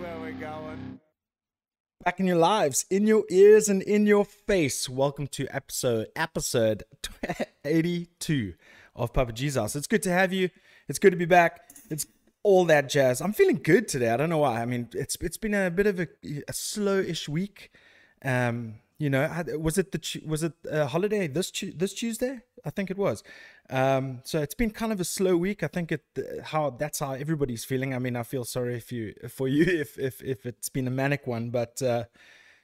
Where we're going. Back in your lives, in your ears, and in your face. Welcome to episode episode 82 of Papa Jesus. It's good to have you. It's good to be back. It's all that jazz. I'm feeling good today. I don't know why. I mean, it's it's been a bit of a, a slow-ish week. Um, you know, was it the was it a holiday this this Tuesday? I think it was. Um, so it's been kind of a slow week. I think it how that's how everybody's feeling. I mean, I feel sorry if you for you if if if it's been a manic one, but uh,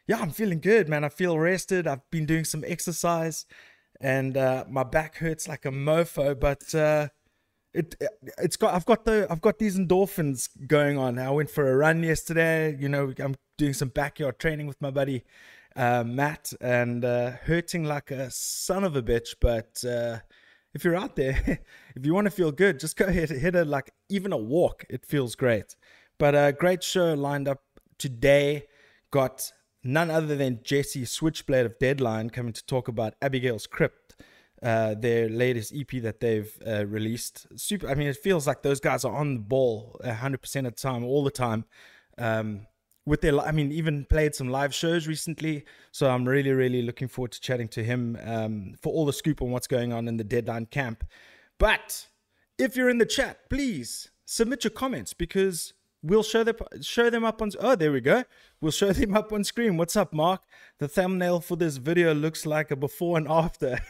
yeah, I'm feeling good, man. I feel rested. I've been doing some exercise, and uh, my back hurts like a mofo, but. Uh, it it's got I've got the I've got these endorphins going on. I went for a run yesterday. You know, I'm doing some backyard training with my buddy uh, Matt, and uh, hurting like a son of a bitch. But uh, if you're out there, if you want to feel good, just go ahead hit it like even a walk. It feels great. But a great show lined up today. Got none other than Jesse Switchblade of Deadline coming to talk about Abigail's Crypt. Uh, their latest EP that they've uh, released. Super. I mean, it feels like those guys are on the ball 100% of the time, all the time. Um, with their i mean even played some live shows recently. So i'm really really looking forward to chatting to him um, for all the scoop on what's going on in the deadline camp. But if you're in the chat please submit your comments because we'll show them show them up on oh there we go. We'll show them up on screen. What's up mark? The thumbnail for this video looks like a before and after.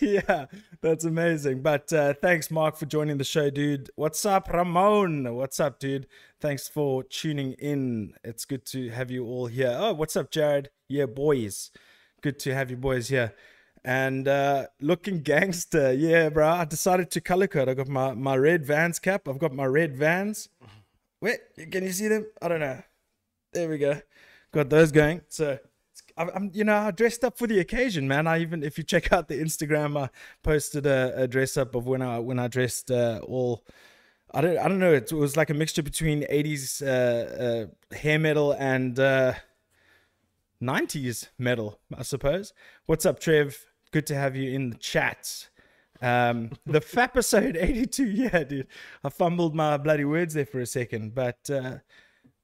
Yeah that's amazing. But uh, thanks mark for joining the show dude. What's up ramon? What's up dude? Thanks for tuning in. It's good to have you all here. Oh what's up jared? Yeah boys. Good to have you boys here and uh, looking gangster. Yeah, bro. I decided to color code. I got my, my red Vans cap. I've got my red Vans. Wait, can you see them? I don't know. There we go. Got those going. So I'm, you know, I dressed up for the occasion, man. I even, if you check out the Instagram, I posted a, a dress up of when I when I dressed uh, all. I don't, I don't know. It was like a mixture between 80s uh, uh, hair metal and 90s uh, metal, I suppose. What's up, Trev? Good to have you in the chat. Um, the episode 82, yeah, dude. I fumbled my bloody words there for a second, but uh,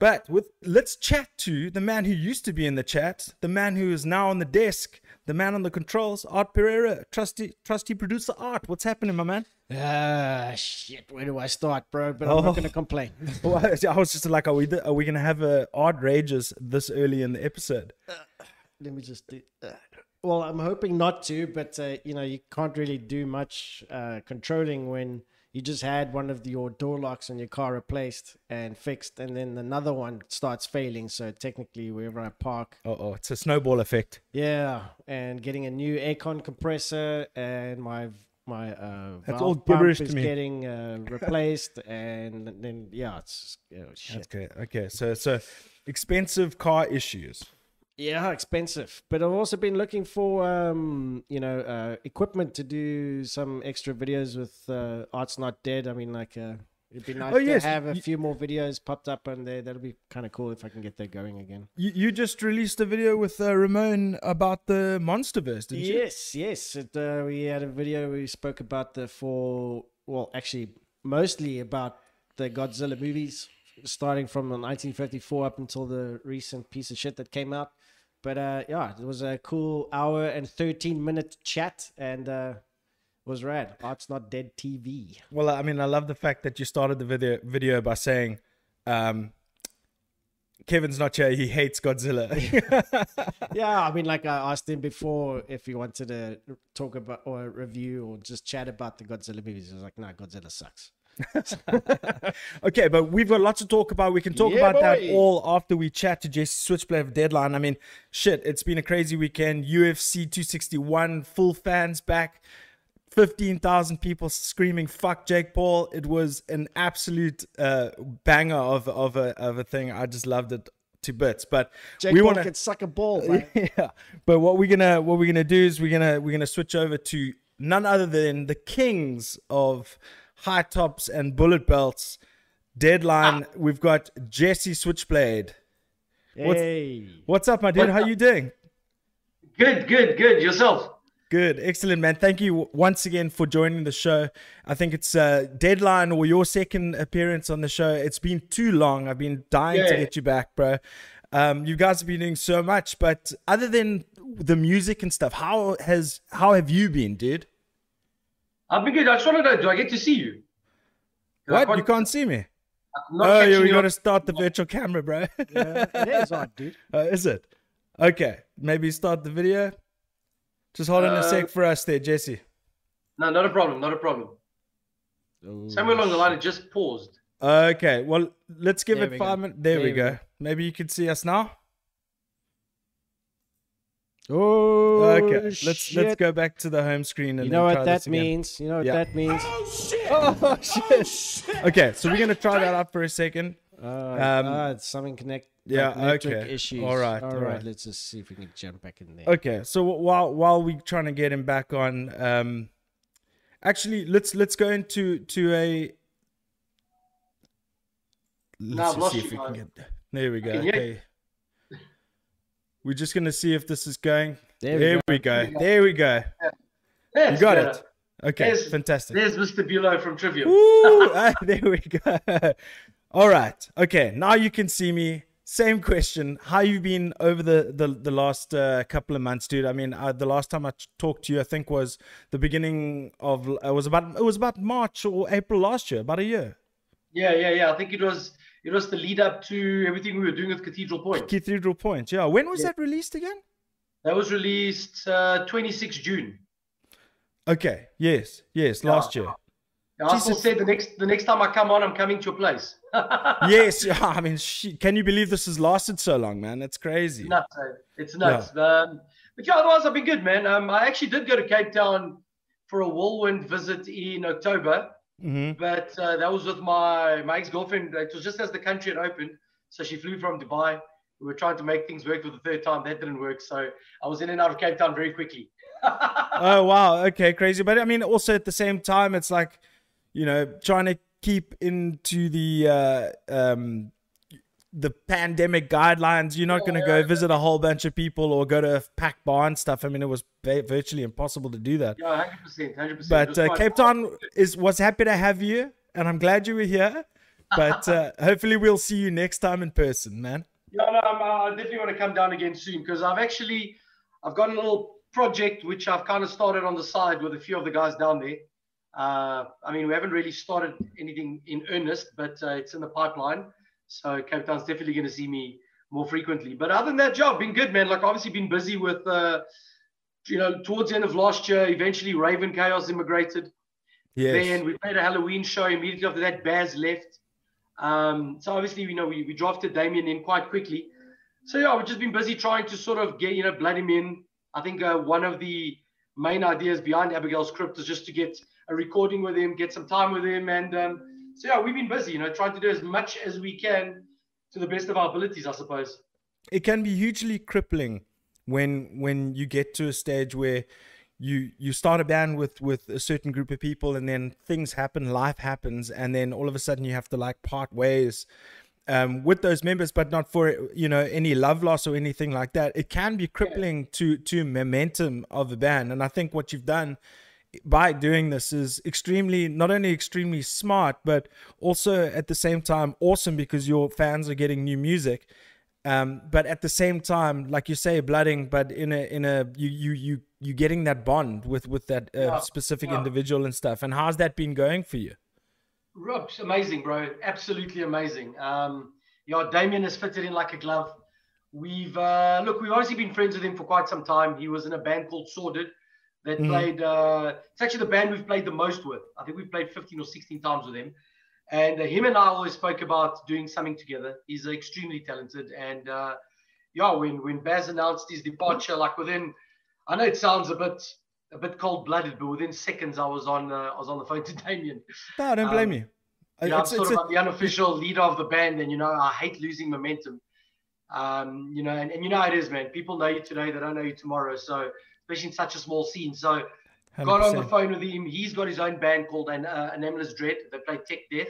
but with let's chat to the man who used to be in the chat, the man who is now on the desk, the man on the controls, Art Pereira, trusty trusty producer Art. What's happening, my man? Ah, uh, shit. Where do I start, bro? But I'm oh. not gonna complain. well, I was just like, are we are we gonna have a Art rages this early in the episode? Uh, let me just do. Uh, well, I'm hoping not to, but uh, you know, you can't really do much uh, controlling when you just had one of your door locks on your car replaced and fixed, and then another one starts failing. So technically, wherever I park, oh, it's a snowball effect. Yeah, and getting a new aircon compressor, and my my uh, That's all gibberish is me. getting uh, replaced, and then yeah, it's oh, shit. That's good. Okay, so so expensive car issues. Yeah, expensive. But I've also been looking for, um, you know, uh, equipment to do some extra videos with uh, Art's Not Dead. I mean, like, uh, it'd be nice oh, yes. to have a few more videos popped up on there. That'll be kind of cool if I can get that going again. You, you just released a video with uh, Ramon about the MonsterVerse, didn't you? Yes, yes. It, uh, we had a video we spoke about the four, well, actually, mostly about the Godzilla movies starting from 1954 up until the recent piece of shit that came out. But uh, yeah, it was a cool hour and 13 minute chat and uh, was rad. Art's Not Dead TV. Well, I mean, I love the fact that you started the video video by saying, um, Kevin's not here. He hates Godzilla. yeah, I mean, like I asked him before if he wanted to talk about or review or just chat about the Godzilla movies. He was like, "No, nah, Godzilla sucks." okay, but we've got lots to talk about. We can talk yeah, about boy. that all after we chat to Jesse Switchblade of Deadline. I mean, shit, it's been a crazy weekend. UFC 261, full fans back. 15,000 people screaming "fuck Jake Paul." It was an absolute uh, banger of of a of a thing. I just loved it to bits. But Jake we want to suck a ball. Yeah. But what we're gonna what we're gonna do is we're gonna we're gonna switch over to none other than the kings of high tops and bullet belts. Deadline. Ah. We've got Jesse Switchblade. Hey. What's, what's up, my dude? How you doing? Good, good, good. Yourself? good. Excellent, man. Thank you once again for joining the show. I think it's uh, deadline or your second appearance on the show. It's been too long. I've been dying yeah. to get you back, bro. Um, you guys have been doing so much, but other than the music and stuff, how has how have you been, dude? I've been good. I just wanted to. Do I get to see you? What? Can't, you can't see me. Oh, yeah, we got to start the virtual camera, bro. yeah, it is on, dude. Uh, is it? Okay, maybe start the video. Just hold on a sec uh, for us there, Jesse. No, not a problem. Not a problem. Oh, Somewhere along the line, it just paused. Okay, well, let's give there it five minutes. There, there, we, go. go. Maybe you can see us now. Oh, okay. Let's shit. let's go back to the home screen and you know what that means. You know what yeah. that means. Oh shit. Oh shit. okay, so we're gonna try that out for a second. Uh, um, uh, something connect. Yeah. Like okay. Issues. All right. all, all right. right. Let's just see if we can jump back in there. Okay. So while while we're trying to get him back on, um, actually let's let's go into to a. Let's no, see if we can get. There. There we go. Okay. We're just gonna see if this is going. There, there we, go. go. There we go. Yeah. You got it. Okay, there's, fantastic. There's Mr. Beaulieu from Trivium. Ooh, ah, there we go. All right. Okay, now you can see me. Same question. How you been over the the, the last uh, couple of months, dude? I mean, uh, the last time I talked to you, I think was the beginning of. It was about it was about March or April last year, about a year. Yeah, yeah, yeah. I think it was it was the lead up to everything we were doing with Cathedral Point. Cathedral Point, yeah. When was yeah. that released again? That was released uh, 26 June. Okay. Yes. Yes. Yeah. Last year. Yeah, I also said the next the next time I come on, I'm coming to a place. yes. Yeah. I mean, she, can you believe this has lasted so long, man? That's crazy. It's nuts. Eh? It's nuts. Yeah. Um, but yeah, otherwise I've been good, man. Um, I actually did go to Cape Town for a whirlwind visit in October. Mm-hmm. But uh, that was with my my ex girlfriend. It was just as the country had opened, so she flew from Dubai. We were trying to make things work for the third time. That didn't work, so I was in and out of Cape Town very quickly. oh wow, okay, crazy. But I mean, also at the same time, it's like you know trying to keep into the uh, um, the pandemic guidelines. You're not going to go visit a whole bunch of people or go to a packed bar and stuff. I mean, it was virtually impossible to do that. Yeah, hundred percent, hundred percent. But uh, Cape Town is was happy to have you, and I'm glad you were here. But uh, hopefully, we'll see you next time in person, man. Yeah, no, I'm, uh, I definitely want to come down again soon because I've actually I've got a little project which I've kind of started on the side with a few of the guys down there. Uh, I mean, we haven't really started anything in earnest, but uh, it's in the pipeline. So Cape Town's definitely going to see me more frequently. But other than that, job been good, man. Like obviously been busy with, uh, you know, towards the end of last year. Eventually, Raven Chaos immigrated. Yes. Then we played a Halloween show. Immediately after that, Baz left. Um, so obviously, you know, we, we drafted Damien in quite quickly. So yeah, we've just been busy trying to sort of get, you know, blood him in. I think uh, one of the main ideas behind Abigail's Crypt is just to get a recording with him, get some time with him, and um, so yeah, we've been busy, you know, trying to do as much as we can to the best of our abilities, I suppose. It can be hugely crippling when when you get to a stage where you you start a band with with a certain group of people and then things happen life happens and then all of a sudden you have to like part ways um, with those members but not for you know any love loss or anything like that it can be crippling to to momentum of a band and i think what you've done by doing this is extremely not only extremely smart but also at the same time awesome because your fans are getting new music. Um, but at the same time like you say blooding but in a in a you you you you getting that bond with with that uh, yeah, specific yeah. individual and stuff. And how's that been going for you? Rob, amazing bro. Absolutely amazing. Um yeah damien has fitted in like a glove. We've uh look we've obviously been friends with him for quite some time. He was in a band called sordid that mm. played. Uh, it's actually the band we've played the most with. I think we've played 15 or 16 times with him. And uh, him and I always spoke about doing something together. He's extremely talented. And uh, yeah, when when Baz announced his departure, like within, I know it sounds a bit a bit cold blooded, but within seconds I was on uh, I was on the phone to Damien. No, I don't blame um, you. Yeah, I'm sort of a... the unofficial leader of the band, and you know I hate losing momentum. Um, you know, and, and you know how it is, man. People know you today, they don't know you tomorrow. So especially in such a small scene. So 100%. got on the phone with him. He's got his own band called An uh, Nameless Dread. They play tech death.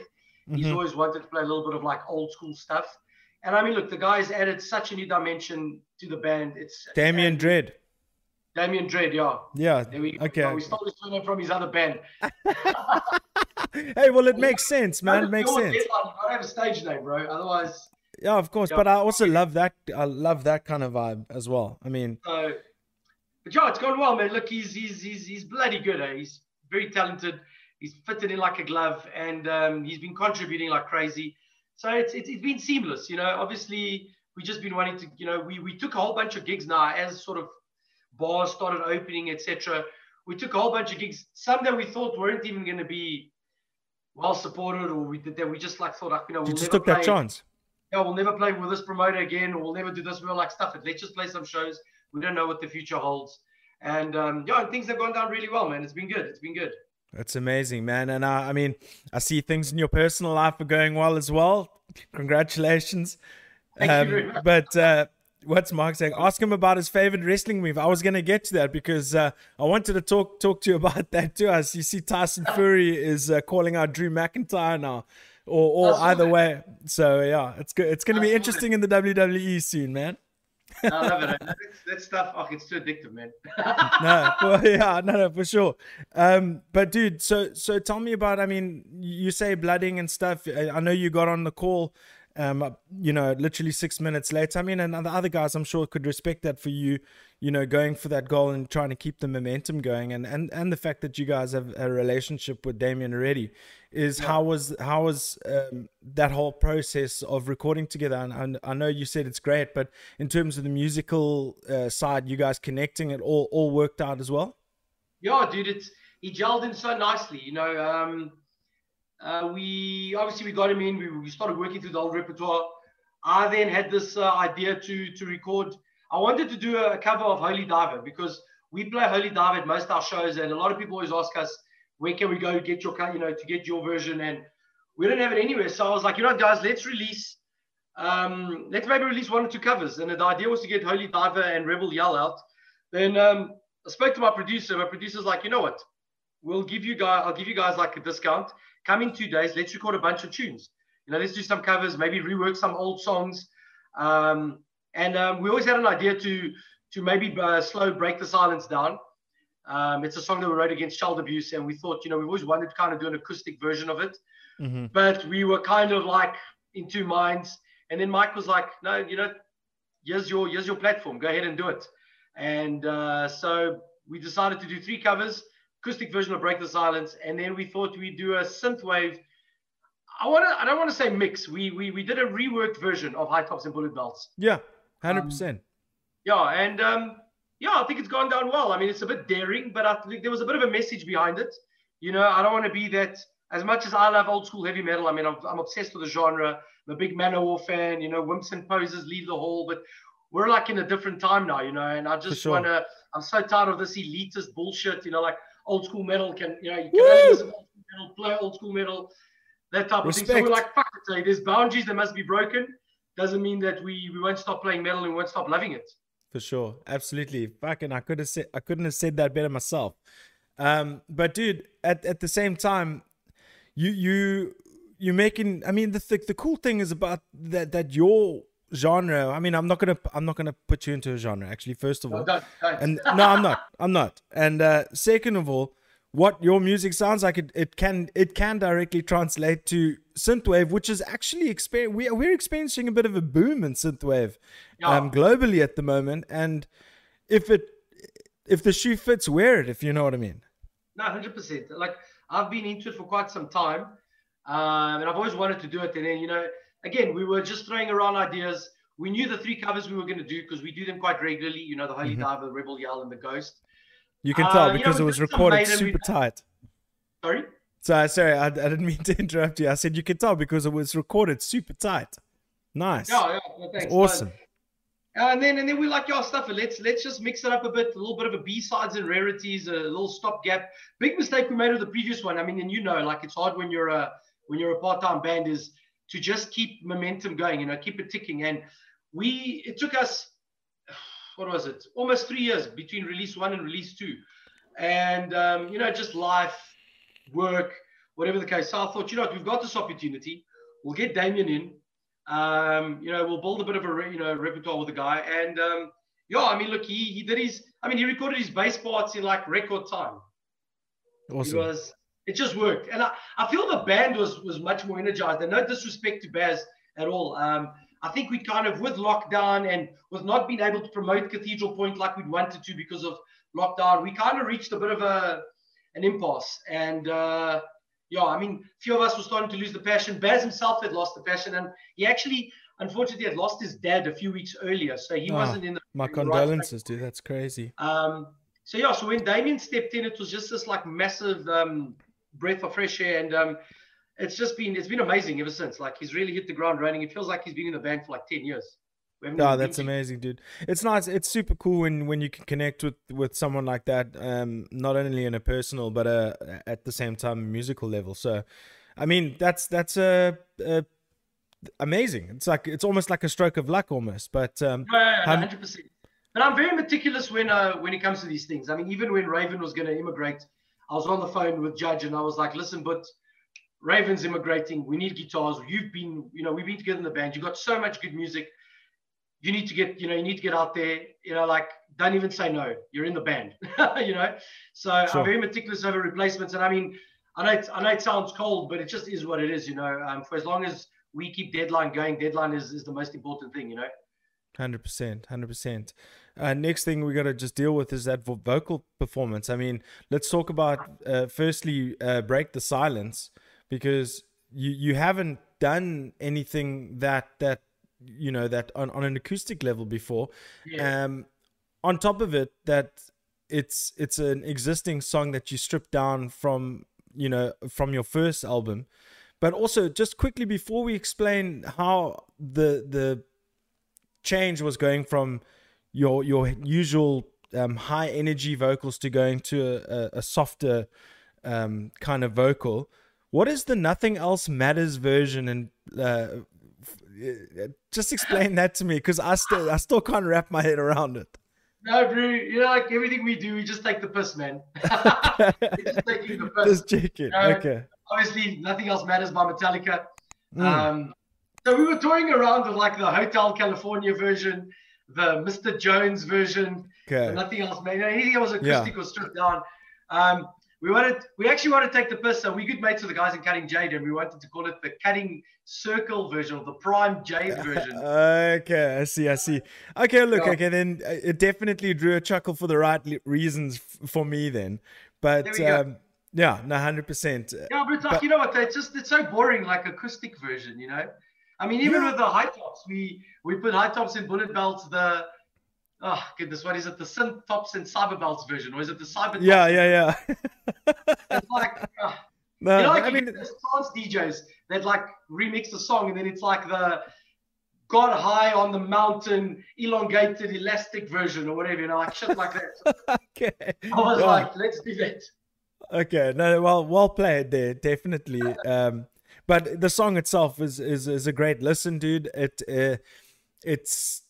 Mm-hmm. He's always wanted to play a little bit of like old school stuff. And I mean, look, the guy's added such a new dimension to the band. It's Damien Dread. Damien Dread, yeah. Yeah. There we, okay. We stole his surname from his other band. hey, well, it makes sense, man. It makes sense. Deadline, you gotta have a stage name, bro. Otherwise. Yeah, of course. Yeah. But I also love that. I love that kind of vibe as well. I mean, So, but yeah, it's gone well, man. Look, he's he's he's he's bloody good. Eh? He's very talented. He's fitted in like a glove, and um, he's been contributing like crazy. So it's, it's it's been seamless, you know. Obviously, we just been wanting to, you know, we we took a whole bunch of gigs now as sort of bars started opening, etc. We took a whole bunch of gigs, some that we thought weren't even going to be well supported, or we did that we just like thought, like, you know, you we'll just never took that play- chance. yeah, we'll never play with this promoter again, or we'll never do this. We were like, stuff it. Let's just play some shows. We don't know what the future holds. And um, yeah, and things have gone down really well, man. It's been good. It's been good. That's amazing, man. And uh, I mean, I see things in your personal life are going well as well. Congratulations. Thank you Um, but uh, what's Mark saying? Ask him about his favorite wrestling move. I was going to get to that because uh, I wanted to talk talk to you about that too. As you see, Tyson Fury is uh, calling out Drew McIntyre now, or or either way. So yeah, it's good. It's going to be interesting in the WWE soon, man. I love it. That, that stuff, oh, it's too addictive, man. no, for, yeah, no, no, for sure. Um, but dude, so so tell me about. I mean, you say blooding and stuff. I I know you got on the call. Um, you know, literally six minutes later. I mean, and the other guys, I'm sure, could respect that for you. You know, going for that goal and trying to keep the momentum going, and and and the fact that you guys have a relationship with Damien already is how was how was um, that whole process of recording together? And, and I know you said it's great, but in terms of the musical uh, side, you guys connecting, it all all worked out as well. yeah, dude, it's he gelled in so nicely. You know, um, uh, we obviously we got him in. We, we started working through the old repertoire. I then had this uh, idea to to record. I wanted to do a cover of Holy Diver because we play Holy Diver at most of our shows, and a lot of people always ask us where can we go get your you know to get your version, and we don't have it anywhere. So I was like, you know, guys, let's release. Um, let's maybe release one or two covers. And the idea was to get Holy Diver and Rebel Yell out. Then um, I spoke to my producer. My producer's like, you know what? We'll give you guys, I'll give you guys like a discount. Come in two days. Let's record a bunch of tunes. You know, let's do some covers, maybe rework some old songs. Um, and um, we always had an idea to to maybe uh, slow break the silence down. Um, it's a song that we wrote against child abuse, and we thought, you know, we've always wanted to kind of do an acoustic version of it, Mm-hmm. but we were kind of like in two minds. And then Mike was like, no, you know, here's your here's your platform. Go ahead and do it. And uh, so we decided to do three covers, acoustic version of Break the Silence, and then we thought we'd do a synthwave. I want to. I don't want to say mix. We we we did a reworked version of High Tops and Bullet Belts. Yeah, hundred percent. Yeah, and um, yeah, I think it's gone down well. I mean, it's a bit daring, but I think there was a bit of a message behind it. You know, I don't want to be that. As much as I love old school heavy metal, I mean, I'm, I'm obsessed with the genre. I'm a big Manowar fan. You know, wimps and poses leave the hall, but we're like in a different time now. You know, and I just sure. want to. I'm so tired of this elitist bullshit. You know, like old school metal can. You know, you can only listen old school metal, play old school metal, that type of thing. So we're like, fuck it. eh, There's boundaries that must be broken. Doesn't mean that we we won't stop playing metal and we won't stop loving it. For sure, absolutely. Fucking, I could have said I couldn't have said that better myself. Um, but dude, at at the same time, you you you're making. I mean, the th- the cool thing is about that that your genre. I mean, I'm not gonna I'm not gonna put you into a genre. Actually, first of all, No, don't, don't. and no, I'm not. I'm not. And uh, second of all, what your music sounds like, it, it can it can directly translate to synthwave, which is actually exper- we we're experiencing a bit of a boom in synthwave um, Yeah. globally at the moment. And if it if the shoe fits, wear it. If you know what I mean. No, hundred percent. Like I've been into it for quite some time, um, and I've always wanted to do it. And then you know, again, we were just throwing around ideas. We knew the three covers we were going to do because we do them quite regularly. You know, the Holy Mhm. Diver, Rebel Yell, and the Ghost. You can Uh, tell you know, because it was recorded Maiden, we- super tight. Sorry. So sorry, I, I didn't mean to interrupt you. I said you can tell because it was recorded super tight. Nice. Yeah, yeah. Well, thanks. awesome. But- and then and then we like your stuff. Let's let's just mix it up a bit. A little bit of a B sides and rarities. A little stopgap. Big mistake we made with the previous one. I mean, and you know, like it's hard when you're a when you're a part time band is to just keep momentum going. You know, keep it ticking. And we it took us what was it? Almost three years between release one and release two. And um, you know, just life, work, whatever the case. So I thought, you know, what, we've got this opportunity. We'll get Damien in. Um, you know, we'll build a bit of a re- you know repertoire with the guy, and um, yeah, I mean, look, he he did his. I mean, he recorded his bass parts in like record time. Awesome. It was. It just worked, and I, I feel the band was was much more energized. And no disrespect to Baz at all. Um, I think we kind of with lockdown and with not being able to promote Cathedral Point like we'd wanted to because of lockdown, we kind of reached a bit of a an impasse. And uh, yeah, I mean, a few of us were starting to lose the passion. Baz himself had lost the passion, and he actually, unfortunately, had lost his dad a few weeks earlier, so he Oh, wasn't in the. My the right condolences, dude. That's crazy. um, so yeah, so when Damien stepped in, it was just this like massive um, breath of fresh air, and um, it's just been it's been amazing ever since. Like he's really hit the ground running. It feels like he's been in the band for like ten years. Oh, that's amazing, dude. It's nice. It's super cool when when you can connect with with someone like that. Um, not only in a personal, but uh, at the same time, musical level. So, I mean, that's that's uh, uh, amazing. It's like it's almost like a stroke of luck, almost. But um, hundred percent. But I'm very meticulous when uh, when it comes to these things. I mean, even when Raven was going to immigrate, I was on the phone with Judge and I was like, "Listen, but Raven's immigrating. We need guitars. You've been, you know, we've been together in the band. You've got so much good music. You need to get, you know, you need to get out there. You know, like don't even say no. You're in the band. you know. So Sure. I'm very meticulous over replacements. And I mean, I know it, I know it sounds cold, but it just is what it is. You know, um, for as long as we keep deadline going, deadline is, is the most important thing. You know. Hundred percent, hundred percent. Uh, next thing we got to just deal with is that vo- vocal performance. I mean, let's talk about uh, firstly uh, break the silence because you you haven't done anything that that you know that on, on an acoustic level before. Yeah. Um, on top of it, that it's it's an existing song that you stripped down from you know from your first album, but also just quickly before we explain how the the change was going from your your usual um, high energy vocals to going to a, a, softer um, kind of vocal. What is the nothing else matters version and uh, f- just explain that to me because I still I still can't wrap my head around it. No, bro. You know, like everything we do, we just take the piss, man. Just taking the piss. Just checking. No. Okay. Obviously, nothing else matters by Metallica. Mm. Um, so we were touring around with like the Hotel California version, the Mr. Jones version, Okay. nothing else, man. You know, anything that was Yeah. acoustic was stripped down. Um, we wanted, we actually wanted to take the piss. So we good mates with the guys in Cutting Jade, and we wanted to call it the Cutting Circle version, or the Prime Jade version. Okay, I see, I see. Okay, look, Yeah. okay, then uh, it definitely drew a chuckle for the right reasons for me then. But There we go. um, yeah, no, hundred percent. Yeah, but it's like But- you know what? It's just it's so boring, like acoustic version. You know, I mean, even Yeah. with the high tops, we we put high tops in bullet belts. The oh goodness, what is it? The synth tops and cyber belts version, or is it the cyber? Tops? Yeah, yeah, yeah. It's like uh, no, you know, like I mean, those trance DJs that like remix the song, and then it's like the God high on the mountain, elongated, elastic version, or whatever. You know, like shit like that. okay. I was like, let's do that. Okay, no, well, well played there, definitely. Um, but the song itself is is is a great listen, dude. It uh, it's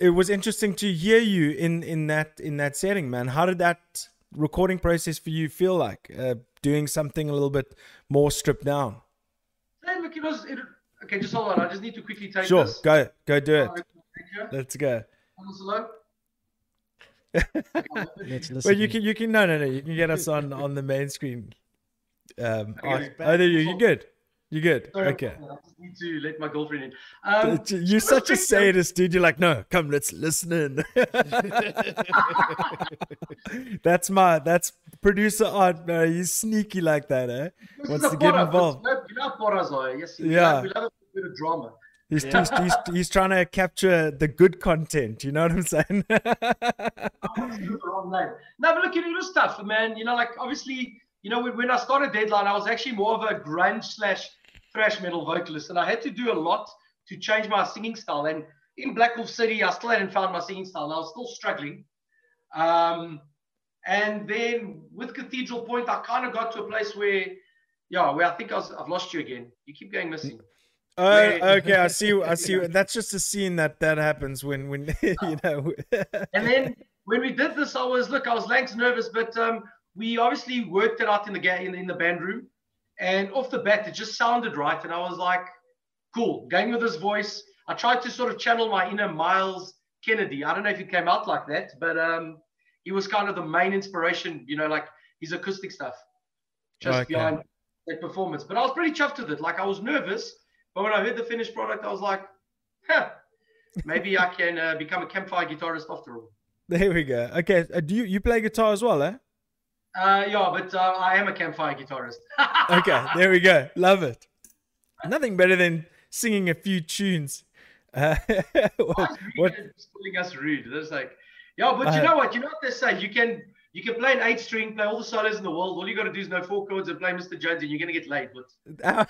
it was interesting to hear you in in that in that setting, man. How did that recording process for you feel like? Uh, doing something a little bit more stripped down. Hey, look, it was. It, okay, just hold on. I just need to quickly take Sure, this. go go do it. Thank you. Let's go. Hello? Let's listen. Well, you can you can no no no you can get us on on the main screen. Um, oh, Okay. oh, there you you're good. You're good. Sorry, Okay. I just need to let my girlfriend in. Um, You're such a sadist, dude. You're like, no, come, let's listen in. that's my, that's producer art. No, he's sneaky like that, eh? this wants to get involved. You know yes. Yeah. We love a bit of drama. He's, he's, he's, he's trying to capture the good content. You know what I'm saying? I wanted to do the wrong name. No, but look, it was tough, man. You know, like obviously, you know, when, when I started Deadline, I was actually more of a grunge slash thrash metal vocalist, and I had to do a lot to change my singing style. And in Black Wolf City, I still hadn't found my singing style. and I was still struggling. Um, and then with Cathedral Point, I kind of got to a place where, yeah, where I think I was, I've lost you again. You keep going missing. Oh, Wait. okay. I see. I see. That's just a scene that that happens when when you know. And then when we did this, I was look, I was lanks nervous, but um, we obviously worked it out in the in, in the band room, and off the bat, it just sounded right, and I was like, cool, going with this voice. I tried to sort of channel my inner Myles Kennedy. I don't know if it came out like that, but um, he was kind of the main inspiration, you know, like his acoustic stuff, just Okay. behind that performance. But I was pretty chuffed with it. Like I was nervous, but when I heard the finished product, I was like, huh, maybe I can uh, become a campfire guitarist after all. There we go. Okay, uh, do you you play guitar as well, eh? Uh, yeah, but uh, I am a campfire guitarist. Okay, there we go. Love it. Nothing better than singing a few tunes. Uh, what, what? Calling us rude. It's like, yeah, but Uh, you know what? You know what they say? You can you can play an eight string, play all the solos in the world. All you got to do is know four chords and play Mr. Jones, and you're gonna get laid. But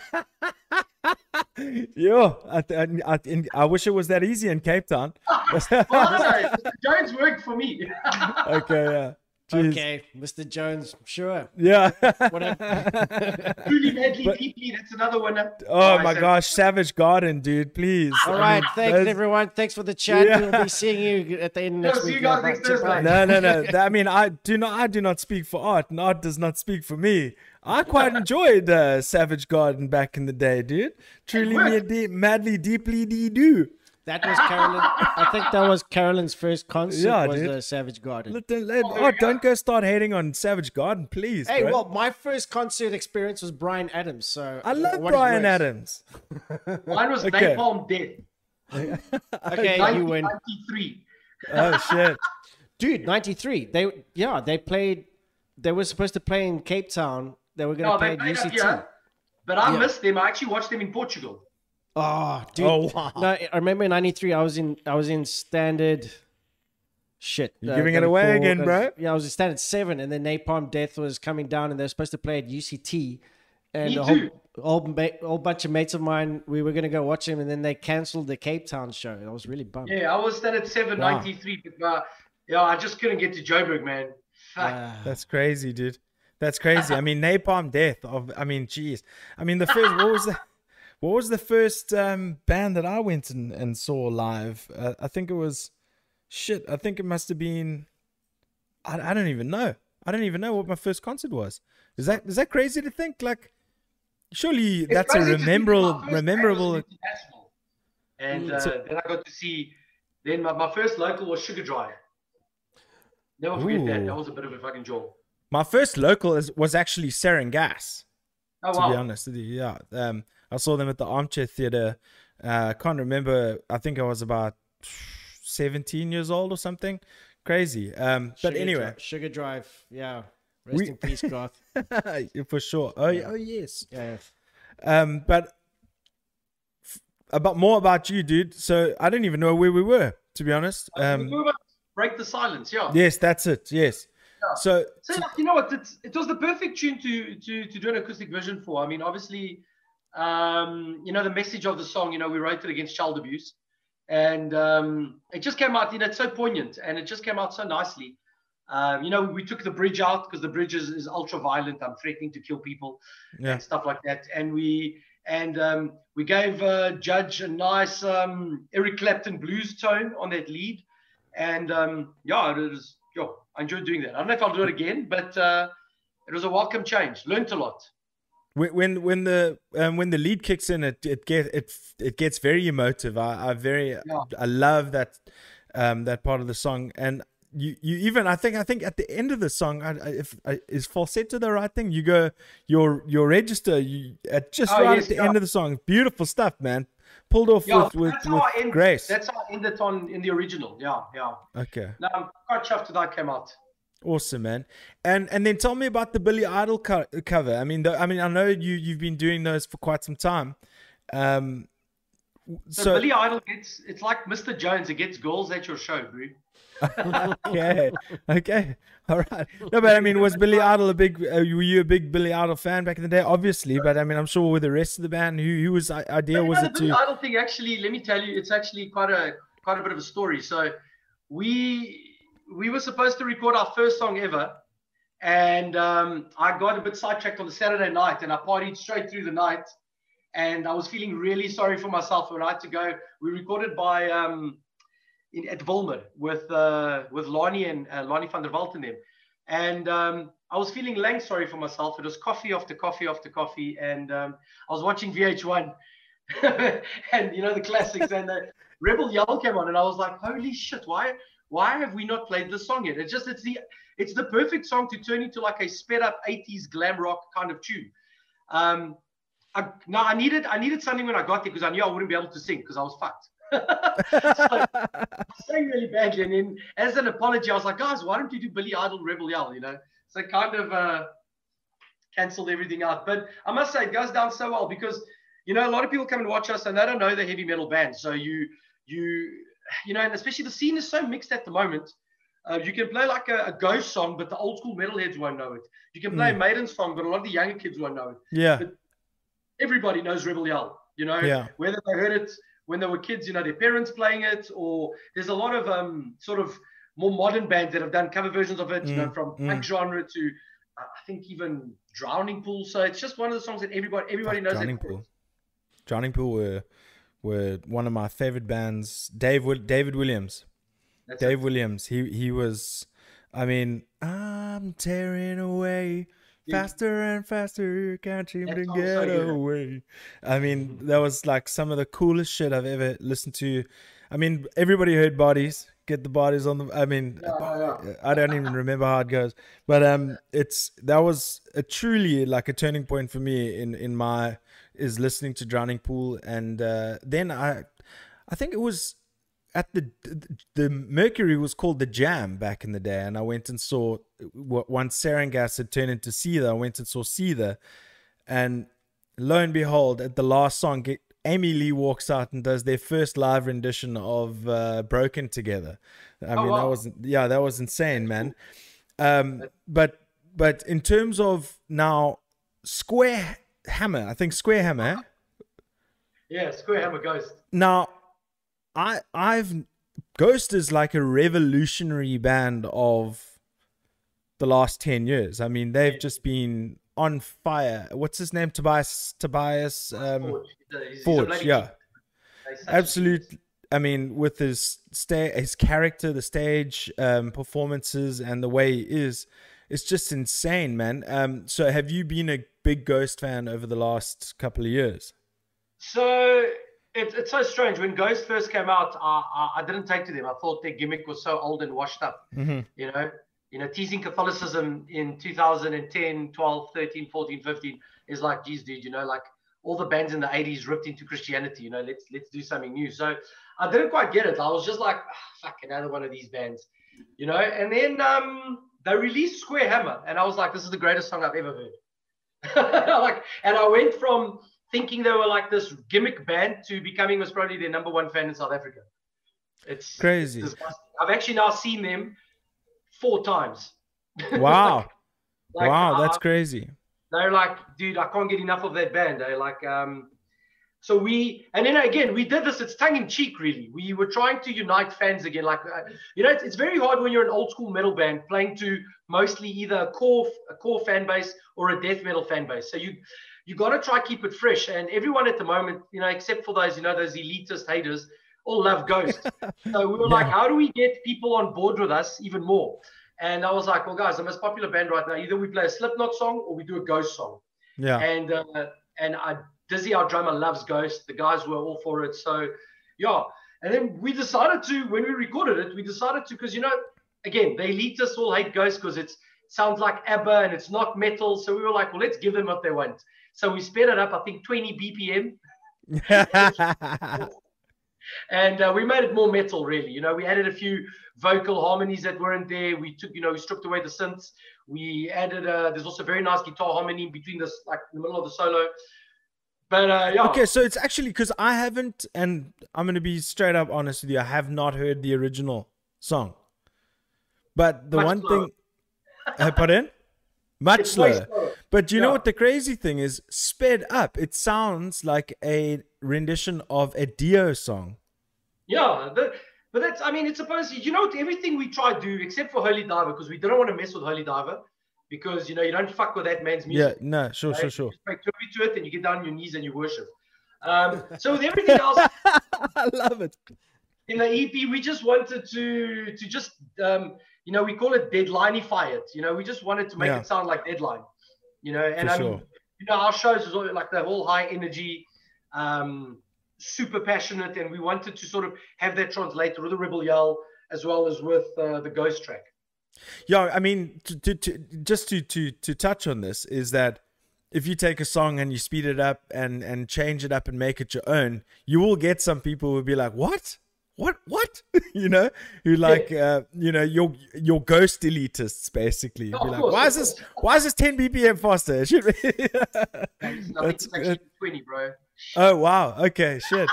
Yo, I, th- I, I, I wish it was that easy in Cape Town. well, I don't know. Jones worked for me. okay, yeah. Jeez. Okay, Mr. Jones, sure. Yeah. Truly, madly, deeply. That's another winner. oh I my gosh, Savage Garden, dude, please. All right, I right, mean, thanks those- everyone. Thanks for the chat. Yeah. We'll be seeing you at the end of Yeah, next week. you next No, no, no. I mean, I do not. I do not speak for art, and art does not speak for me. I quite enjoyed uh, Savage Garden back in the day, dude. Truly, worked. madly, deeply, dee do. That was Carolyn. I think that was Carolyn's first concert. Yeah, was dude. the Savage Garden. Let, let, oh, don't go start hating on Savage Garden, please. Hey, bro. well, my first concert experience was Bryan Adams. So I love what is Bryan? Adams. Mine was Okay. Napalm Death. Okay, you win, Ninety-three. Oh shit. dude. Ninety three. They yeah, they played. They were supposed to play in Cape Town. They were going to No, play they at UCT. here, but I Yeah. missed them. I actually watched them in Portugal. Oh, dude. Oh wow. No, I remember in '93. I was in. I was in standard. Shit. You're uh, giving it away call- again, uh, bro. Yeah, I was in standard seven, and then Napalm Death was coming down, and they were supposed to play at UCT. And Me a whole, too. whole, ma- whole bunch of mates of mine, we were gonna go watch them, and then they cancelled the Cape Town show. I was really bummed. Yeah, I was standard seven, Wow. 93. But uh, yeah, I just couldn't get to Joburg, man. Uh, That's crazy, dude. That's crazy. I mean, Napalm Death. Of, I mean, jeez. I mean, the first. What was the? What was the first um, band that I went and, and saw live? Uh, I think it was. Shit. I think it must have been. I, I don't even know. I don't even know what my first concert was. Is that is that crazy to think? Like, surely It's that's a crazy to think rememberable, my first band was rememberable. And Mm. uh, So- then I got to see. Then my, my first local was Sugar Drive. Never forget that. Ooh. That was a bit of a fucking jaw. My first local is, was actually Saron Gas. Oh to wow. be honest. Yeah. Um, I saw them at the Armchair Theatre. Uh, I can't remember. I think I was about 17 years old or something. Crazy. Um, but Sugar anyway, Drive, Sugar Drive. Yeah. Rest We- in peace, Garth. for sure. Oh, Yeah. oh yes. Yeah. Um, but f- about more about you, dude. So I don't even know where we were, to be honest. Um, We were about to break the silence. Yeah. yes, that's it. Yes. Yeah. So, So like, you know what? It's, it was the perfect tune to to to do an acoustic version for. I mean, obviously, um, you know, the message of the song. You know, we wrote it against child abuse, and um, it just came out. You know, it's so poignant, and it just came out so nicely. Um, you know, we took the bridge out because the bridge is, is ultra violent. I'm threatening to kill people yeah. and stuff like that. And we and um, we gave uh, Judge a nice um, Eric Clapton blues tone on that lead, and um, yeah, it was yeah, I enjoyed doing that. I don't know if I'll do it again, but uh, it was a welcome change. Learned a lot. When when when the um, when the lead kicks in, it it get it it gets very emotive. I, I very Yeah. I love that um, that part of the song, and you you even I think I think at the end of the song, I, I, if I, is falsetto the right thing? You go your your register you at just Oh, right yes, at the yeah. end of the song. Beautiful stuff, man. Pulled off Yeah, with with, that's with end. grace. That's how I ended on in the original. Yeah, yeah. Okay. Now I'm quite chuffed that came out. Awesome, man. And and then tell me about the Billy Idol co- cover. I mean, the, I mean, I know you you've been doing those for quite some time. Um, So, so Billy Idol gets it's like Mr. Jones. It gets girls at your show, bro. okay, okay, all right. No, but I mean, was Billy Idol a big? Uh, were you a big Billy Idol fan back in the day? Obviously, but I mean, I'm sure with the rest of the band, who who was idea was no, it the Billy to? Idol thing actually, let me tell you, it's actually quite a quite a bit of a story. So we we were supposed to record our first song ever, and um, I got a bit sidetracked on the Saturday night, and I partied straight through the night, and I was feeling really sorry for myself when I had to go. We recorded by um, in, at Volmer with uh, with Lonnie and uh, Lonnie van der Walt and them, and um, I was feeling lang sorry for myself. It was coffee after coffee after coffee, and um, I was watching VH1, and you know the classics and the Rebel Yell came on, and I was like, holy shit, why why have we not played this song yet? It's just it's the it's the perfect song to turn into like a sped up 80s glam rock kind of tune. Um, I, no, I needed I needed something when I got there because I knew I wouldn't be able to sing because I was fucked. so, I sang really badly, and then as an apology, I was like, guys, why don't you do Billy Idol Rebel Yell? You know, so kind of uh, cancelled everything out. But I must say, it goes down so well because you know a lot of people come and watch us and they don't know the heavy metal band. So you you you know, and especially the scene is so mixed at the moment. Uh, you can play like a, a, ghost song, but the old school metalheads won't know it. You can play mm. a Maiden song, but a lot of the younger kids won't know it. Yeah. But everybody knows Rebel Yell, you know, yeah. whether they heard it when they were kids, you know, their parents playing it, or there's a lot of um, sort of more modern bands that have done cover versions of it, mm. you know, mm, from mm. punk genre to uh, I think even Drowning Pool. So it's just one of the songs that everybody everybody knows. Drowning Pool. Drowning Pool were were one of my favorite bands. Dave David Williams. That's Dave it. Williams. He he was. I mean, I'm tearing away faster and faster. Can't seem to get away. I mean, that was like some of the coolest shit I've ever listened to. I mean, everybody heard bodies. Get the bodies on the. I mean. I don't even remember how it goes, but um, it's that was a truly like a turning point for me in in my is listening to Drowning Pool, and uh, then I, I think it was at the the Mercury was called the Jam back in the day, and I went and saw once Saron Gas had turned into Seether. I went and saw Seether, and lo and behold, at the last song, Amy Lee walks out and does their first live rendition of uh, "Broken" together. I oh, mean, wow. that was yeah, that was insane, man. Um, but but in terms of now, Square Hammer, I think Square Hammer. Yeah, Square Hammer Ghost. Now, I I've Ghost is like a revolutionary band of the last 10 years. I mean, they've just been on fire. What's his name? Tobias Tobias um Forge, Forge yeah. Absolute I mean, with his stay his character, the stage um performances and the way he is, it's just insane, man. Um so have you been a big Ghost fan over the last couple of years? So it's, it's so strange. When Ghost first came out, I, I, I, didn't take to them. I thought their gimmick was so old and washed up. Mm-hmm. You know, you know, teasing Catholicism in 2010, 12, 13, 14, 15 is like, geez, dude, you know, like all the bands in the 80s ripped into Christianity. You know, let's let's do something new. So I didn't quite get it. I was just like, oh, fuck, another one of these bands. You know, and then um, they released Square Hammer, and I was like, this is the greatest song I've ever heard. like, and I went from thinking they were like this gimmick band to becoming was probably their number one fan in South Africa. It's crazy. It's I've actually now seen them four times. Wow. like, wow, that's uh, crazy. They're like, dude, I can't get enough of that band. They like, um, so we, and then again, we did this. It's tongue in cheek, really. We were trying to unite fans again. Like, uh, you know, it's, it's, very hard when you're an old school metal band playing to mostly either a core, a core fan base or a death metal fan base. So you, you got to try keep it fresh. And everyone at the moment, you know, except for those, you know, those elitist haters, all love Ghost. so we were yeah. like, how do we get people on board with us even more? And I was like, well, guys, the most popular band right now, either we play a Slipknot song or we do a Ghost song. Yeah. And uh, and I Dizzy, our drummer, loves Ghost. The guys were all for it. So, yeah. And then we decided to, when we recorded it, we decided to, because, you know, again, they lead the elitists all hate Ghost because it sounds like ABBA and it's not metal. So we were like, well, let's give them what they want. So we sped it up, I think, 20 BPM. and uh, we made it more metal, really. You know, we added a few vocal harmonies that weren't there. We took, you know, we stripped away the synths. We added, uh, there's also a very nice guitar harmony between this, like in the middle of the solo. But uh, yeah. Okay, so it's actually because I haven't, and I'm gonna be straight up honest with you. I have not heard the original song, but the Much one slower. thing, I put in, much it's slower. But you yeah. know what the crazy thing is? Sped up. It sounds like a rendition of a Dio song. Yeah, the, but that's. I mean, it's supposed. To you know, everything we try to do, except for Holy Diver, because we don't want to mess with Holy Diver because you know you don't fuck with that man's music. Yeah, no, sure, right? sure, sure. You make to it, and you get down on your knees and you worship. Um, so with everything else, I love it. In the EP, we just wanted to to just um, you know we call it deadlineify it. You know, we just wanted to make yeah. it sound like deadline. You know, and For I mean, sure. you know, our shows is all like the whole high energy. Um, super passionate, and we wanted to sort of have that translate through the Rebel Yell as well as with uh, the Ghost track. Yeah, I mean, to, to, to, just to to to touch on this is that if you take a song and you speed it up and and change it up and make it your own, you will get some people who will be like, "What? What? What?" you know, who like, uh, you know, your your ghost elitists basically. Be like, "Why is this? Why is this 10 BPM faster?" It should be. That's, actually 20, bro. Oh wow! Okay, shit.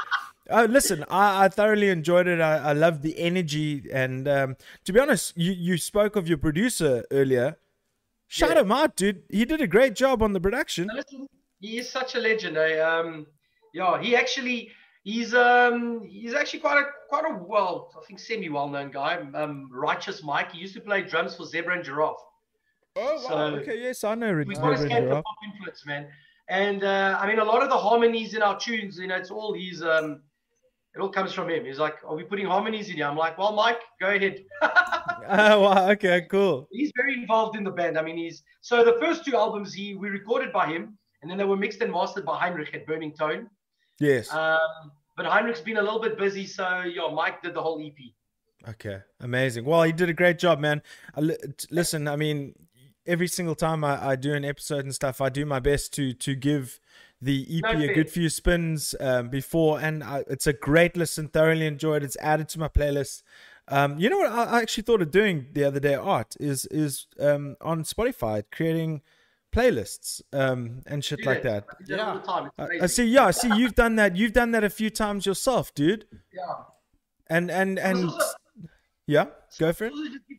Uh, listen, I, I thoroughly enjoyed it. I, I love the energy, and um, to be honest, you you spoke of your producer earlier. Shout yeah. him out, dude. He did a great job on the production. Listen, he is such a legend. Eh? Um, yeah, he actually he's um he's actually quite a quite a well I think semi well known guy. Um, Righteous Mike. He used to play drums for Zebra and Giraffe. Oh wow! So okay, yes, I know. we've got escape the pop influence, man. And uh, I mean, a lot of the harmonies in our tunes, you know, it's all his um it all comes from him. He's like, "Are we putting harmonies in here?" I'm like, "Well, Mike, go ahead." oh, wow. Okay, cool. He's very involved in the band. I mean, he's so the first two albums he we recorded by him, and then they were mixed and mastered by Heinrich at Burning Tone. Yes. Um, but Heinrich's been a little bit busy, so yeah, Mike did the whole EP. Okay, amazing. Well, he did a great job, man. listen, I mean, every single time I, I do an episode and stuff, I do my best to to give the EP no a good few spins um, before, and I, it's a great listen. Thoroughly enjoyed. It's added to my playlist. Um, you know what I, I actually thought of doing the other day? Art is is um, on Spotify creating playlists um, and shit yeah, like that. Yeah, I, I see. Yeah, I see. You've done that. You've done that a few times yourself, dude. Yeah. And and and also, yeah, go for it.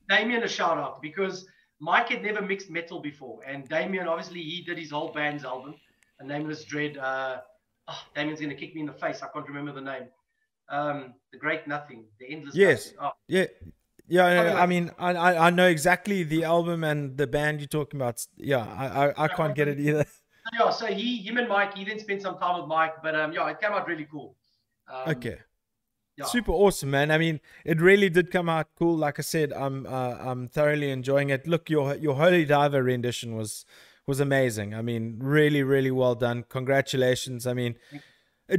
Damien a shout out because Mike had never mixed metal before, and Damien obviously he did his whole band's album a nameless dread. Uh, oh, Damien's going to kick me in the face. I can't remember the name. Um, the Great Nothing, the Endless. Yes. Oh. Yeah. Yeah, I mean, I, I know exactly the album and the band you're talking about. Yeah, I I, I can't get it either. Yeah, so he, him and Mike, he then spent some time with Mike, but um, yeah, it came out really cool. Um, okay. Yeah. Super awesome, man. I mean, it really did come out cool. Like I said, I'm uh, I'm thoroughly enjoying it. Look, your your Holy Diver rendition was was amazing. I mean, really, really well done. Congratulations. I mean,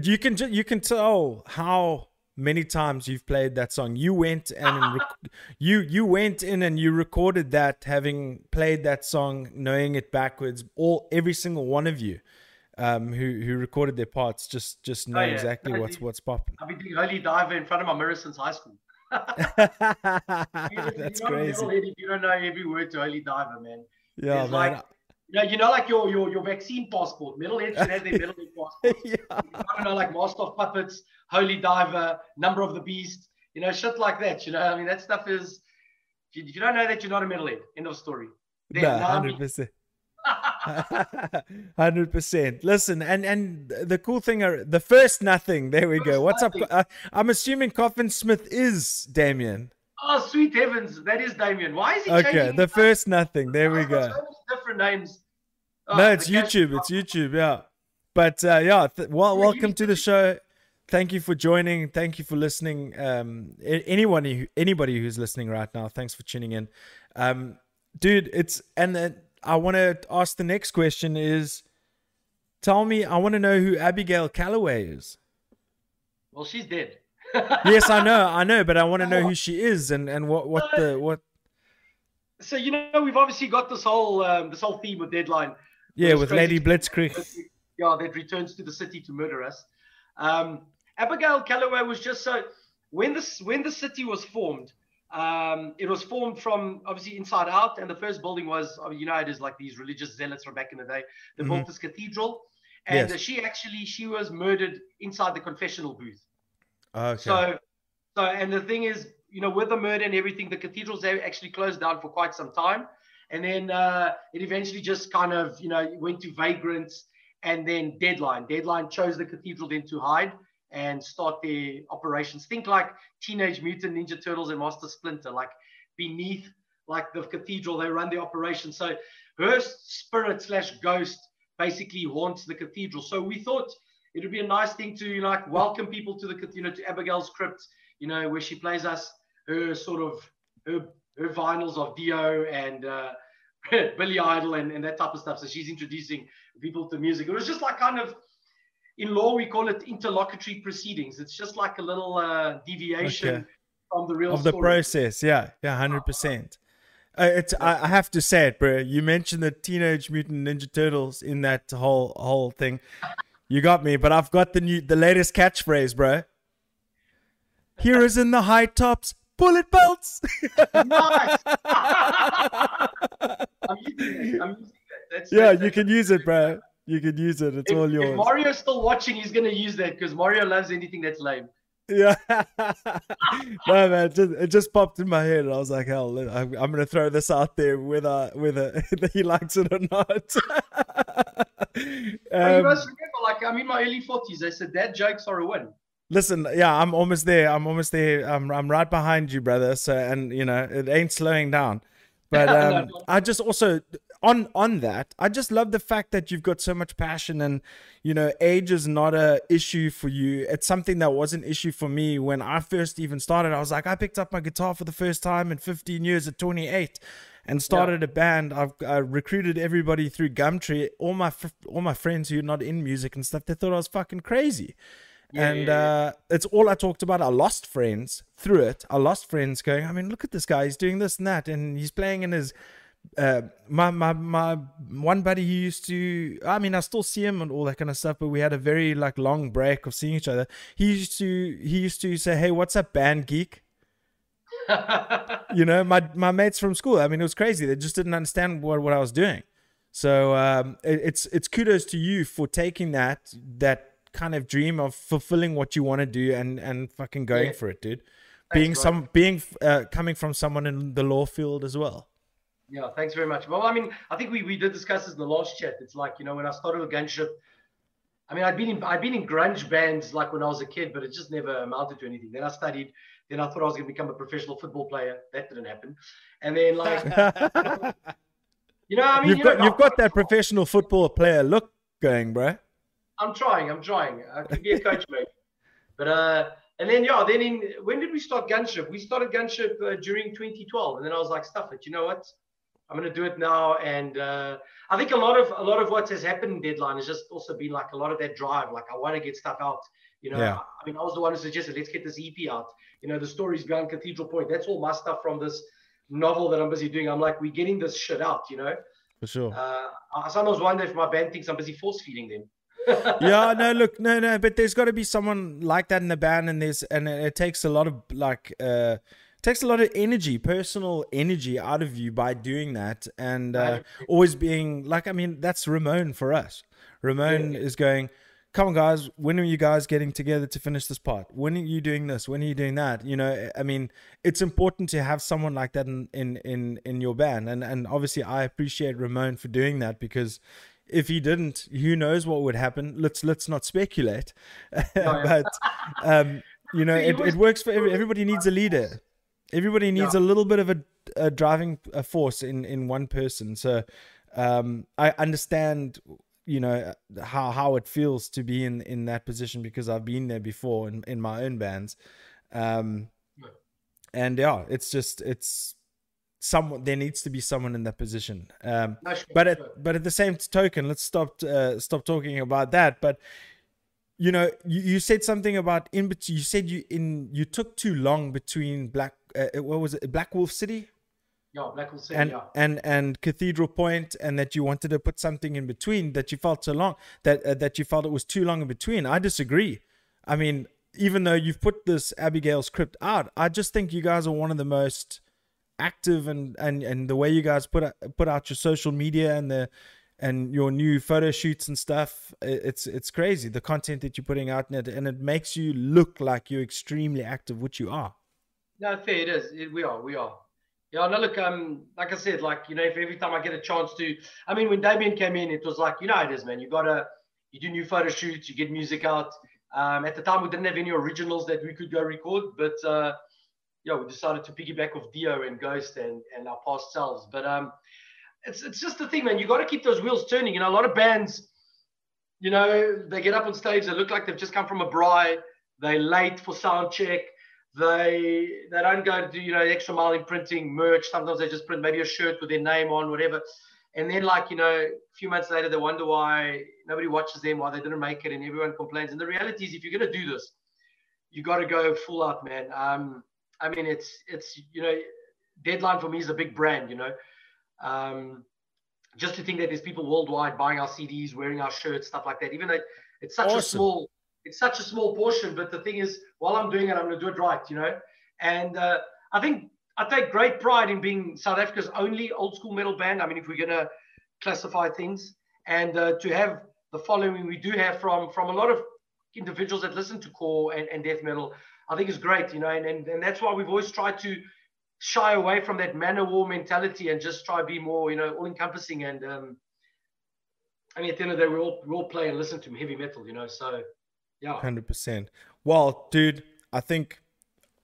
you can you can tell how many times you've played that song. You went and rec- you you went in and you recorded that, having played that song, knowing it backwards. All every single one of you. Um, who who recorded their parts just just know oh, yeah. exactly what's what's popping. I've been doing Holy Diver in front of my mirror since high school. That's crazy. If you don't know every word to Holy Diver, man. Yeah, man. Like, you know, you know, like your your your vaccine passport. Metalhead should have their Metalhead passport. yeah. I don't know, like Master of Puppets, Holy Diver, Number of the Beast. You know, shit like that. You know, I mean, that stuff is. If you, you don't know that, you're not a metalhead. End of story. hundred percent. Hundred percent. Listen, and and the cool thing, are the first nothing. There we first go. What's nothing. up? Uh, I'm assuming Coffin Smith is Damien. Oh, sweet heavens, that is Damien. Why is he okay? The first nothing. There we go. different names. Oh, no, it's YouTube. It's YouTube. Yeah. But uh, yeah, th- well, welcome to the show. Thank you for joining. Thank you for listening. Um, anyone, who, anybody who's listening right now, thanks for tuning in. Um, dude, it's and then I want to ask the next question is, tell me, I want to know who Abigail Calloway is. Well, she's dead. yes, I know, I know, but I want to know who she is and and what what the what. So you know, we've obviously got this whole um, this whole theme of Deadline yeah, with Lady Blitzkrieg. Yeah, that returns to the city to murder us. Um, Abigail Calloway was just so when this when the city was formed. Um, it was formed from obviously inside out, and the first building was you know it is like these religious zealots from back in the day. They mm-hmm. built this cathedral, and yes. she actually she was murdered inside the confessional booth. Okay. So, so and the thing is, you know, with the murder and everything, the cathedrals actually closed down for quite some time and then uh, it eventually just kind of you know went to vagrants and then deadline. Deadline chose the cathedral then to hide and start their operations. Think like teenage mutant ninja turtles and master splinter like beneath like the cathedral they run the operation. So her spirit slash ghost basically haunts the cathedral. So we thought it would be a nice thing to like welcome people to the you know to abigail's crypt you know where she plays us her sort of her her vinyls of Dio and uh, Billy Idol and, and that type of stuff. So she's introducing people to music. It was just like kind of, in law we call it interlocutory proceedings. It's just like a little uh, deviation Okay. from the real of the process. Yeah, yeah, hundred percent. Uh, it's I, I have to say it, bro. You mentioned the Teenage Mutant Ninja Turtles in that whole whole thing. You got me, but I've got the new the latest catchphrase, bro. Heroes in the high tops, bullet belts. Nice. I'm using that. I'm using that. That's, yeah, that's, you can use it, bro. You can use it. It's If, all if. Mario's still watching, he's gonna use that because Mario loves anything that's lame. Yeah. no, man, it just, it just popped in my head. And I was like, hell, I'm, I'm to throw this out there whether, whether he likes it or not. But you um, must remember, like I'm in my early forties. I said that jokes are a win. listen, yeah, I'm almost there. I'm almost there. I'm, I'm right behind you, brother. So, and, you know, it ain't slowing down. But um. I just also on on that, I just love the fact that you've got so much passion and you know, age is not a issue for you. It's something that was an issue for me when I first even started. I was like, I picked up my guitar for the first time in 15 years at 28 and started a band. I've I recruited everybody through Gumtree. All my all my friends who are not in music and stuff, they thought I was fucking crazy. And yeah, uh, it's all I talked about. I lost friends through it. I lost friends going, I mean, look at this guy. He's doing this and that. And he's playing in his. Uh, my, my my one buddy who used to I mean I still see him and all that kind of stuff but we had a very like long break of seeing each other he used to he used to say hey what's up band geek you know my my mates from school i mean it was crazy they just didn't understand what, what i was doing so um it, it's it's kudos to you for taking that that kind of dream of fulfilling what you want to do and and fucking going Yeah. for it dude being bro. some being uh, coming from someone in the law field as well Yeah, thanks very much. Well, I mean, I think we, we did discuss this in the last chat. It's like, you know, when I started with Gunship, I mean, I'd been in I'd been in grunge bands like when I was a kid, but it just never amounted to anything. Then I studied. Then I thought I was going to become a professional football player. That didn't happen. And then, like, you know, I mean, you've you got know, you've got that professional football player look going bro I'm trying. I'm trying. I could be a coach, mate. But uh, and then yeah, then in when did we start Gunship? We started Gunship uh, during 2012, and then I was like, stuff it. You know what? I'm gonna do it now. And uh, I think a lot of a lot of what has happened in Deadline has just also been like a lot of that drive. Like I want to get stuff out. You know, Yeah. I mean, I was the one who suggested let's get this EP out. You know, the stories behind Cathedral Point. That's all my stuff from this novel that I'm busy doing. I'm like, we're getting this shit out. You know, for sure uh, I sometimes wonder if my band thinks I'm busy force feeding them. yeah, no, look, no, no, but there's got to be someone like that in the band, and there's, and it, it takes a lot of like, uh, takes a lot of energy, personal energy out of you by doing that, and uh, always being like, I mean, that's Ramon for us. Ramon is going, come on, guys, when are you guys getting together to finish this part? When are you doing this? When are you doing that? You know, I mean, it's important to have someone like that in in in, in your band, and and obviously, I appreciate Ramon for doing that because if he didn't, who knows what would happen? Let's let's not speculate. but um, you know, it, it works for every, everybody. Needs a leader. Everybody needs a little bit of a, a driving a force in in one person. So um, I understand, you know, how how it feels to be in in that position because I've been there before in in my own bands. Um, and yeah, it's just it's someone there needs to be someone in that position. Um, sure, but at sure. but at the same token, let's stop uh, stop talking about that. But you know, you, you said something about in between. You said you in you took too long between Black. Uh, what was it? Black Wolf City yeah, Black Hole City, and yeah. and and Cathedral Point, and that you wanted to put something in between. That you felt so long that uh, that you felt it was too long in between. I disagree. I mean, even though you've put this Abigail's Crypt out, I just think you guys are one of the most active and and and the way you guys put out, put out your social media and the and your new photo shoots and stuff it's it's crazy the content that you're putting out in it and it makes you look like you're extremely active which you are No, fair. It is. It, we are. We are. Yeah. No, look. Um, like I said, like you know, if every time I get a chance to, I mean, when Damien came in, it was like you know it is, man. You gotta, you do new photo shoots, you get music out. Um, at the time, we didn't have any originals that we could go record, but uh, yeah, we decided to piggyback off Dio and Ghost and and our past selves. But um, it's it's just the thing, man. You got to keep those wheels turning. You know, a lot of bands, you know, they get up on stage, they look like they've just come from a braai, they're late for sound check they they don't go to do you know extra mile in printing merch. Sometimes they just print maybe a shirt with their name on, whatever. and then like you know a few months later they wonder why nobody watches them why they didn't make it and everyone complains and the reality is if you're going to do this you got to go full out man um i mean it's it's you know deadline for me is a big brand you know um just to think that there's people worldwide buying our cds wearing our shirts stuff like that even though it's such Awesome. a small it's such a small portion but the thing is while i'm doing it i'm going to do it right you know and uh, i think I take great pride in being South Africa's only old school metal band. I mean, if we're going to classify things, and uh, to have the following we do have from from a lot of individuals that listen to core and, and death metal, I think is great. You know, and, and and that's why we've always tried to shy away from that man of war mentality and just try to be more, you know, all encompassing. And um, I mean, at the end of the day, we all we all play and listen to heavy metal. You know, so yeah. Hundred percent. Well, dude, I think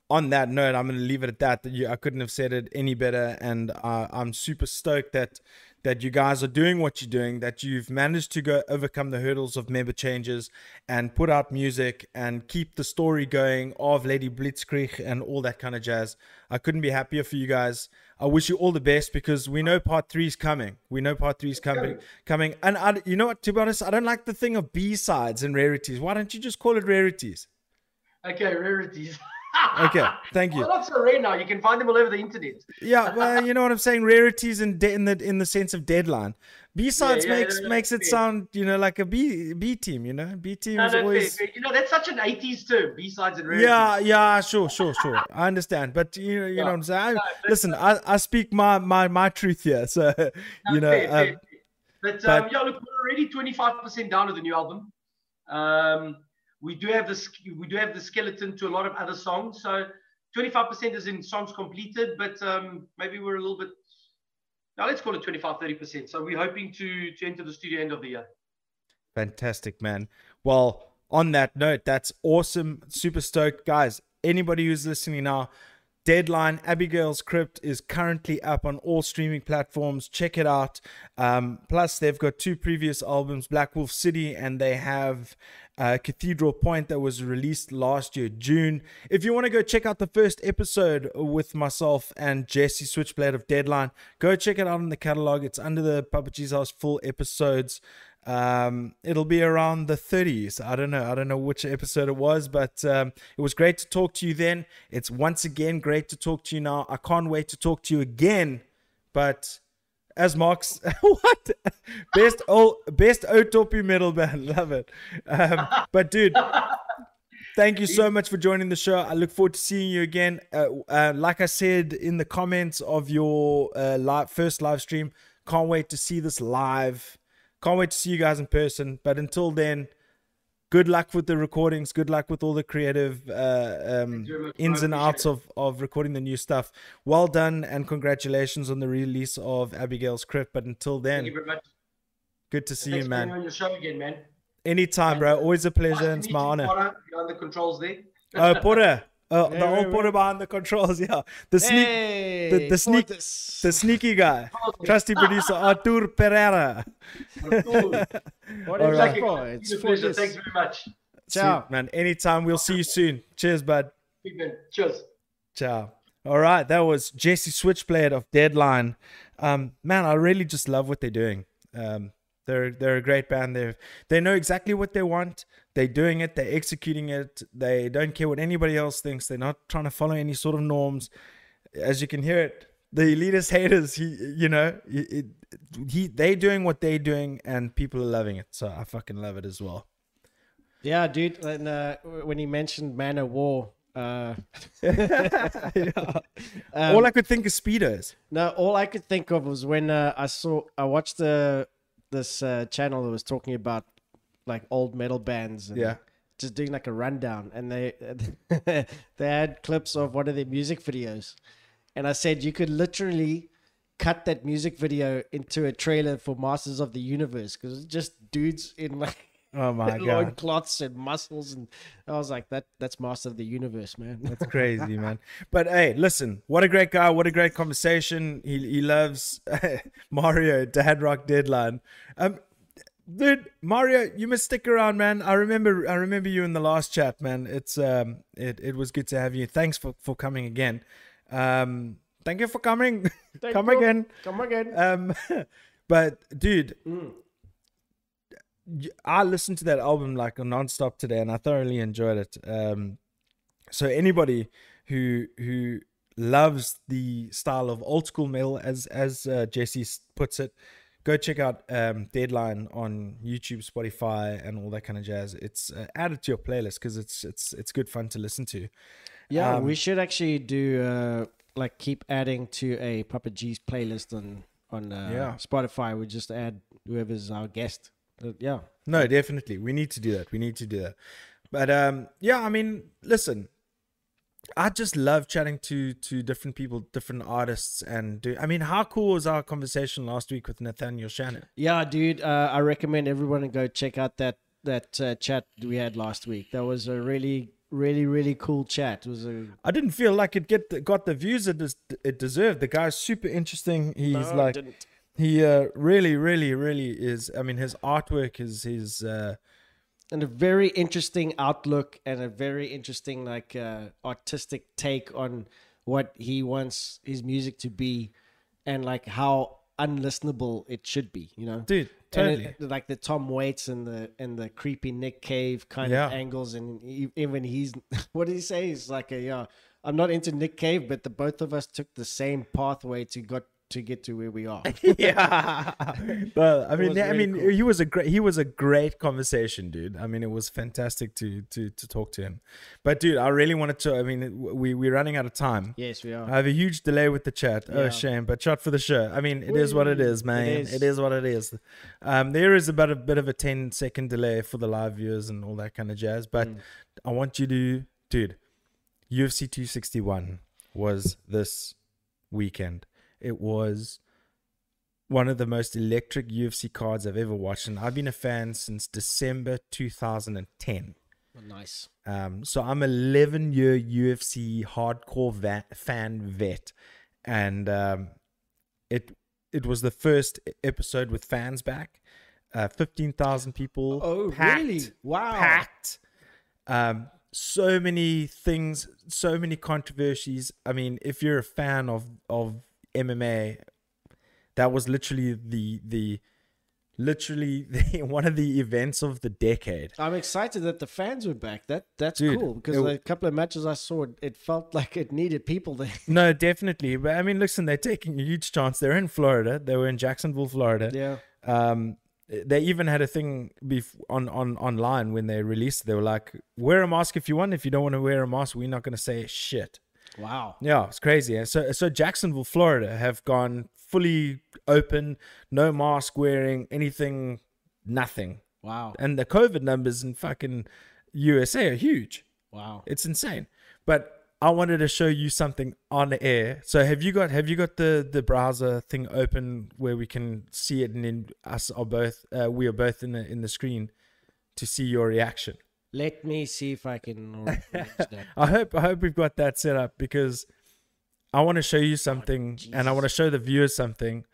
on that note, I'm going to leave it at that. That you, I couldn't have said it any better, and uh, I'm super stoked that that you guys are doing what you're doing. That you've managed to go overcome the hurdles of member changes and put out music and keep the story going of Lady Blitzkrieg and all that kind of jazz. I couldn't be happier for you guys. I wish you all the best because we know part three is coming. We know part three is coming, coming. And I, you know what? To be honest, I don't like the thing of B sides and rarities. Why don't you just call it rarities? Okay, rarities. Okay, thank you. Well, not so rare now. You can find them all over the internet. Yeah, well, you know what I'm saying. Rarities in de- in the in the sense of deadline. B sides Yeah, yeah, makes yeah, makes it fair. sound you know like a B B team. You know, B team No, is no, always. fair, fair. You know, that's such an 80s term, B-sides and rarities. Yeah, yeah, sure, sure, sure. I understand, but you know, you know what I'm saying. I, No, listen, I, I speak my, my my truth here, so you know. Um. But, but- um, yeah, look, we're already 25% down with the new album. Um, we do have this, we do have the skeleton to a lot of other songs. So 25% is in songs completed, but um, maybe we're a little bit. Now let's call it 25, 30%. So we're hoping to to enter the studio end of the year. Fantastic, man. Well, on that note, that's awesome. Super stoked. Guys, anybody who's listening now, Deadline Abigail's Crypt is currently up on all streaming platforms. Check it out. Um, plus, they've got two previous albums, Black Wolf City, and they have uh, Cathedral Point that was released last year, June. If you want to go check out the first episode with myself and Jesse Switchblade of Deadline, go check it out in the catalog. It's under the Papa G's House full episodes. Um, it'll be around the 30s. I don't know. I don't know which episode it was, but um, it was great to talk to you then. It's once again great to talk to you now. I can't wait to talk to you again. But as Mark's what best old best Otopi metal band, love it. Um, but dude, thank you so much for joining the show. I look forward to seeing you again. Uh, uh, like I said in the comments of your uh, live, first live stream, can't wait to see this live. Can't wait to see you guys in person. But until then, good luck with the recordings. Good luck with all the creative uh, um, you very much, ins and outs of, of recording the new stuff. Well done and congratulations on the release of Abigail's Crypt. But until then, you very much. good to see you, man. on your show again, man. Anytime, bro. Always a pleasure. to and It's my honor. Porter. You're on the controls there. Oh, Porter. Uh, the Yeah, old yeah, Porter behind the controls. Yeah. The sneak, Hey, the, the sneak, Fortis. the sneaky guy. Trusty producer Artur Pereira. Cool. What right. that for? It's It's a pleasure. Thanks very much. Ciao. Sweet, man. Anytime. We'll see you soon. Cheers, bud. Big man. Cheers. Ciao. All right, that was Jesse Switchblade of Deadline. Um, man, I really just love what they're doing. Um, they're they're a great band. They they know exactly what they want. They're doing it. They're executing it. They don't care what anybody else thinks. They're not trying to follow any sort of norms. As you can hear it, the elitist haters. He, you know, it, he they doing what they're doing, and people are loving it. So I fucking love it as well. Yeah, dude. And, uh, when he mentioned Man of War, uh, Yeah. um, All I could think of speedos. No, all I could think of was when uh, I saw I watched the this uh, channel that was talking about like old metal bands. And Yeah. Just doing like a rundown, and they they had clips of one of their music videos, and I said you could literally cut that music video into a trailer for Masters of the Universe because it's just dudes in like Oh my god. loincloths and muscles, and I was like that that's Master of the Universe, man. That's crazy, man. But hey, listen, what a great guy. What a great conversation. He he loves Mario, Dad Rock Deadline. Um, dude, Mario, you must stick around, man. I remember I remember you in the last chat, man. It's um it, it was good to have you. Thanks for, for coming again. Um thank you for coming. Thank Come you. again. Come again. Um But dude, Mm. I listened to that album like nonstop today, and I thoroughly enjoyed it. Um, so anybody who who loves the style of old school metal, as as uh, Jesse puts it, go check out um, Deadline on YouTube, Spotify, and all that kind of jazz. It's uh, added to your playlist because it's it's it's good fun to listen to. Yeah, Um, we should actually do uh, like keep adding to a Papa G's playlist on on uh, Yeah. Spotify. We just add whoever's our guest. Uh, yeah, No, definitely. We need to do that. We need to do that. But um yeah, I mean, listen. I just love chatting to to different people, different artists and do I mean, how cool was our conversation last week with Nathaniel Shannon? yeah, dude. Uh, I recommend everyone to go check out that that uh, chat we had last week. That was a really, really, really cool chat. It was a I didn't feel like it get the, got the views it des- it deserved. The guy's super interesting. He's No, like didn't. He uh, really really really is I mean, his artwork is his uh and a very interesting outlook and a very interesting like uh, artistic take on what he wants his music to be and like how unlistenable it should be you know dude, totally. it- like the Tom Waits and the and the creepy Nick Cave kind Yeah. of angles, and e- even he's what did he say? He's like a yeah. I'm not into Nick Cave, but the both of us took the same pathway to got to get to where we are. yeah. well, I mean, was I mean, cool. he was a great, he was a great conversation, dude. I mean, it was fantastic to to to talk to him. But dude, I really wanted to. I mean, we we're running out of time. yes, we are. I have a huge delay with the chat. Oh, shame. But shot for the show. I mean, it is what it Whee! is, man. It is. it is what it is. Um, there is about a bit of a 10 second delay for the live viewers and all that kind of jazz. But Mm. I want you to, dude, UFC 261 was this weekend. It was one of the most electric UFC cards I've ever watched. And I've been a fan since December 2010. Oh, nice. Um, so I'm 11 year UFC hardcore fan vet, and um, it it was the first episode with fans back. Uh, 15,000 people. Oh, packed, really? Wow. Packed. Um, so many things, so many controversies. I mean, if you're a fan of of MMA, that was literally the the literally the, one of the events of the decade. I'm excited that the fans were back. That that's Dude, cool because it- a couple of matches I saw, it felt like it needed people there. No, definitely. But I mean, listen, they're taking a huge chance. They're in Florida. They were in Jacksonville, Florida. yeah. Um, they even had a thing bef- on on online when they released. They were like, "Wear a mask if you want. If you don't want to wear a mask, we're not going to say shit." Wow. Yeah, it's crazy. So so Jacksonville, Florida, have gone fully open, no mask wearing, anything, nothing. Wow. And the COVID numbers in fucking USA are huge. Wow. It's insane. But I wanted to show you something on air. So have you got have you got the the browser thing open where we can see it and then us are both uh, we are both in the in the screen to see your reaction. Let me see if I can. I hope I hope we've got that set up because I want to show you something and I want to show the viewers something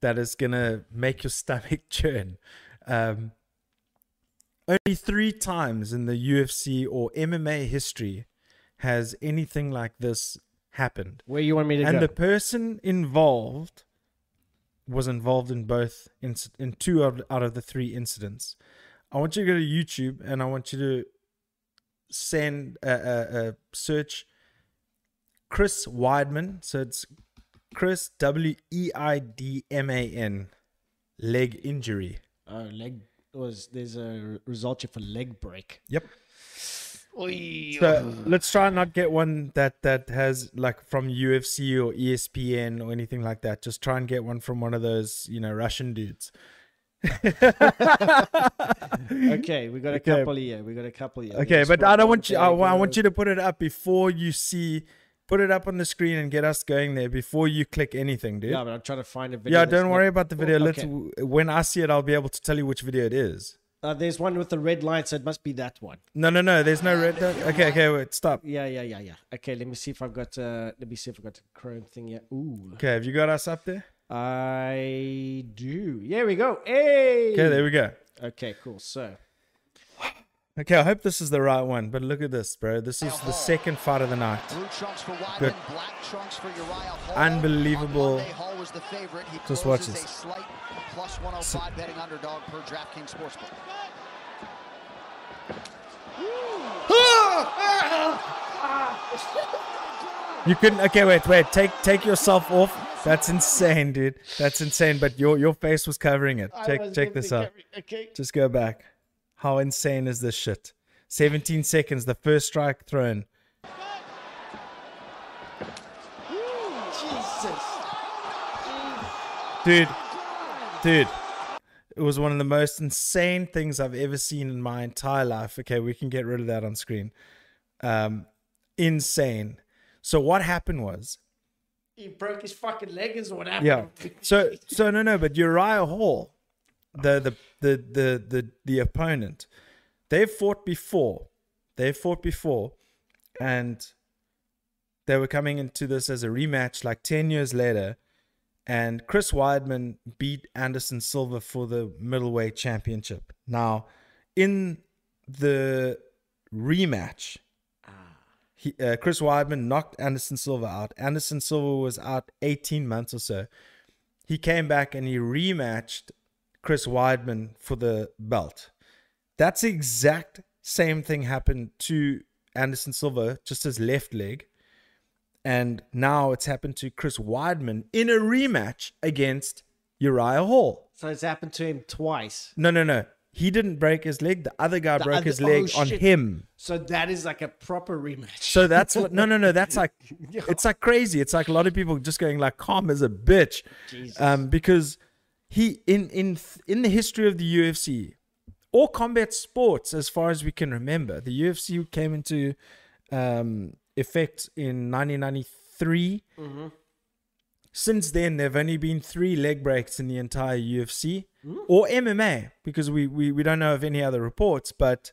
that is gonna make your stomach churn. Um, only three times in the UFC or MMA history has anything like this happened, Where you want me to and go? the person involved was involved in both in, in two out out of the three incidents. I want you to go to YouTube and I want you to send a, a, a search Chris Weidman. So it's Chris W E I D M A N leg injury. oh, leg was there's a result here for leg break. Yep. So oh. let's try and not get one that that has like from UFC or ESPN or anything like that. Just try and get one from one of those you know Russian dudes. Okay, we got a Okay. couple here. We got a couple here. Okay, but I don't want you. I, I want you to put it up before you see. Put it up on the screen and get us going there before you click anything, dude. Yeah, Yeah, but I'm trying to find a video. that's don't not- worry about the video. Oh, Let's when I see it, I'll be able to tell you which video it is. Uh, there's one with the red line, so it must be that one. No, no, no. There's no red. Okay, okay, wait, stop. Yeah, yeah, yeah, yeah. Okay, let me see if I've got. Uh, let me see if I've got the Chrome thing here. Ooh, Okay, have you got us up there? I do. Here we go. Hey. Okay, there we go. Okay, cool. So, Okay, I hope this is the right one, but look at this, bro. This is the second fight of the night. Blue trunks for Weidman, Good. black trunks for Uriah Hall. Unbelievable. Monday, Hall was the favorite. He Just watch this. slight plus 105 betting underdog per DraftKings Sportsbook. You couldn't. Okay, wait, wait. Take take yourself off. That's insane, dude. That's insane. But your your face was covering it. Check check this out. Okay. Just go back. How insane is this shit? 17 seconds, the first strike thrown. Jesus. Dude, dude, it was one of the most insane things I've ever seen in my entire life. Okay, we can get rid of that on screen. Um, insane. So what happened was, He broke his fucking leg or what happened. yeah. So so no no, but Uriah Hall, the the the the the, the opponent, they've fought before. They've fought before, and they were coming into this as a rematch like 10 years later and Chris Weidman beat Anderson Silva for the middleweight championship. Now, in the rematch, he, uh, Chris Weidman knocked Anderson Silva out. Anderson Silva was out 18 months or so. He came back and he rematched Chris Weidman for the belt. That's the exact same thing happened to Anderson Silva, just his left leg. And now it's happened to Chris Weidman in a rematch against Uriah Hall. So it's happened to him twice. No, no, no. He didn't break his leg. The other guy broke other- his leg oh, on shit. him. So that is like a proper rematch. So that's what. No, no, no. That's like, it's like crazy. It's like a lot of people just going like, "Calm as a bitch," um, because he in in in the history of the UFC or combat sports, as far as we can remember, the UFC came into um, effect in 1993. Since then, there have only been three leg breaks in the entire UFC hmm. or MMA because we, we, we don't know of any other reports. But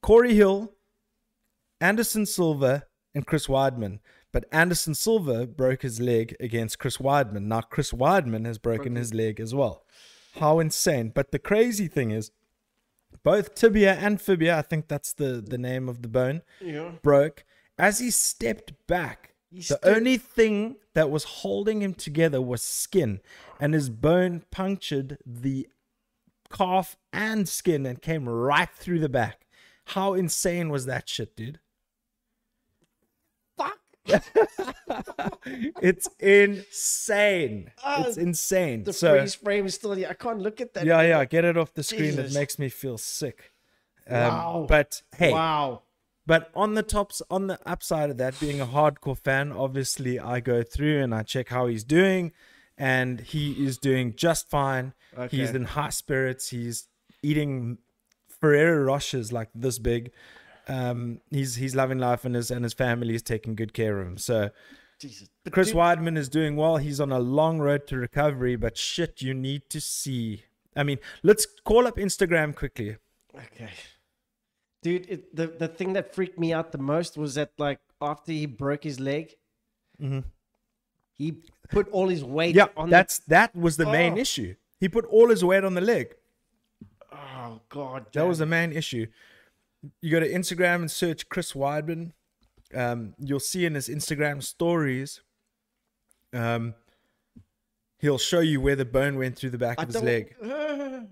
Corey Hill, Anderson Silva, and Chris Weidman. But Anderson Silva broke his leg against Chris Weidman. Now, Chris Weidman has broken his leg as well. How insane. But the crazy thing is, both tibia and fibia, I think that's the, the name of the bone, yeah. broke. As he stepped back, He the stood- only thing that was holding him together was skin, and his bone punctured the calf and skin and came right through the back. How insane was that shit, dude? Fuck. It's insane. Ah, it's insane. The so freeze frame is still here. I can't look at that. yeah, yeah, get it off the screen. Jesus. It makes me feel sick. Um, Wow. But hey, Wow. But on the tops, on the upside of that, being a hardcore fan, obviously I go through and I check how he's doing, and he is doing just fine. He's in high spirits. He's eating Ferrero Rochers like this big. Um, he's he's loving life, and his and his family is taking good care of him. So Jesus. But Chris dude- Weidman is doing well. He's on a long road to recovery, but shit, you need to see. I mean, let's call up Instagram quickly. Okay. Dude, it, the the thing that freaked me out the most was that like after he broke his leg, he put all his weight Mm-hmm. Yeah, on that's that was the main Oh. issue. He put all his weight on the leg. Oh god. That was the main issue. You go to Instagram and search Chris Weidman. Um, you'll see in his Instagram stories. Um, he'll show you where the bone went through the back I of his leg.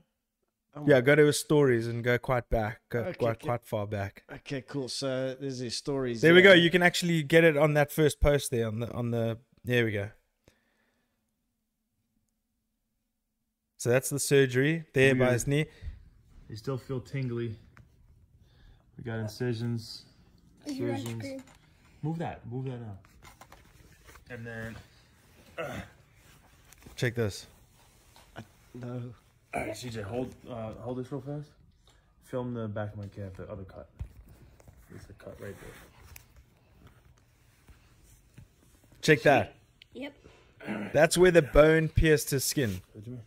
Oh Yeah, go to his stories and go quite back, go Okay, quite okay. quite far back. Okay, cool. So there's his stories. There we go. You can actually get it on that first post there on the on the. There we go. So that's the surgery there by his knee. They still feel tingly. We got incisions. Incisions. Move that. Move that out. And then. Check this. I, No. All right, CJ, hold uh, hold this real fast. Film the back of my calf, the other cut. There's a cut right there. Check that. Yep. That's where the bone pierced his skin. Good to me.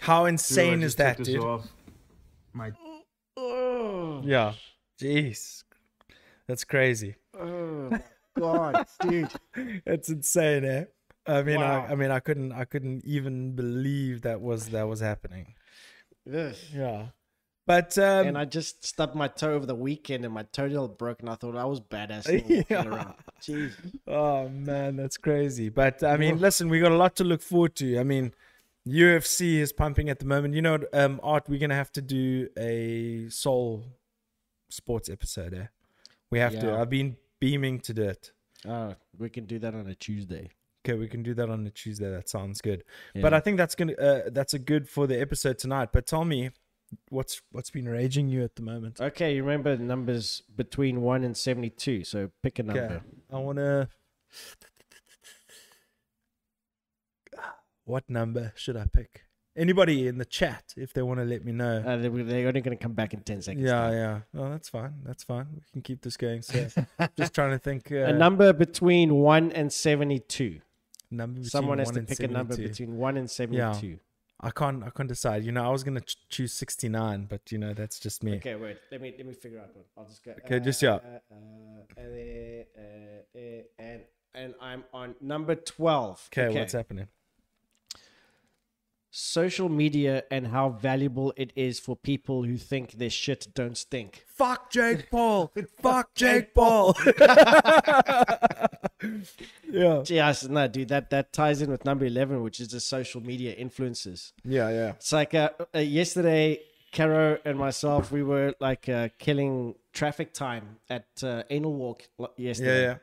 How Dude, insane is that, dude? Off. My Oh, Yeah. Jeez. That's crazy. oh god, dude. It's insane, eh? I mean, Wow. I, I mean, I couldn't, I couldn't even believe that was that was happening. Ugh. Yeah. But um, and I just stubbed my toe over the weekend, and my toenail broke, and I thought I was badass. Yeah. around. Jeez. Oh man, that's crazy. But I mean, listen, we got a lot to look forward to. I mean, UFC is pumping at the moment. You know, um, Art, we're gonna have to do a Soul Sports episode. Eh? We have to. I've been beaming to do it. Oh, we can do that on a Tuesday. Okay, we can do that on a Tuesday. That sounds good. But I think that's gonna uh, that's a good for the episode tonight. But tell me, what's what's been raging you at the moment? Okay, you remember numbers between one and seventy-two. So pick a number. Okay, I wanna. What number should I pick? Anybody in the chat, if they want to let me know. Uh, they- they're only going to come back in ten seconds. yeah, time. yeah. Oh, that's fine. That's fine. We can keep this going. So, just trying to think. Uh, A number between one and seventy-two. Number Someone has to pick a number between one and seventy-two. Yeah. I can't. I can't decide. You know, I was gonna ch- choose sixty nine, but you know, that's just me. Okay, wait. Let me let me figure out one. I'll just go. Okay, just yeah. Uh, uh, and, uh, uh, and and I'm on number twelve. Okay, what's happening? Social media and how valuable it is for people who think their shit don't stink. Fuck Jake Paul. Fuck Jake Paul. yeah. Yes, no, dude. That that ties in with number eleven, which is the social media influencers. Yeah, yeah. It's like uh, uh, yesterday, Caro and myself, we were like uh, killing traffic time at uh, Anal Walk l- Yeah, yesterday. yeah.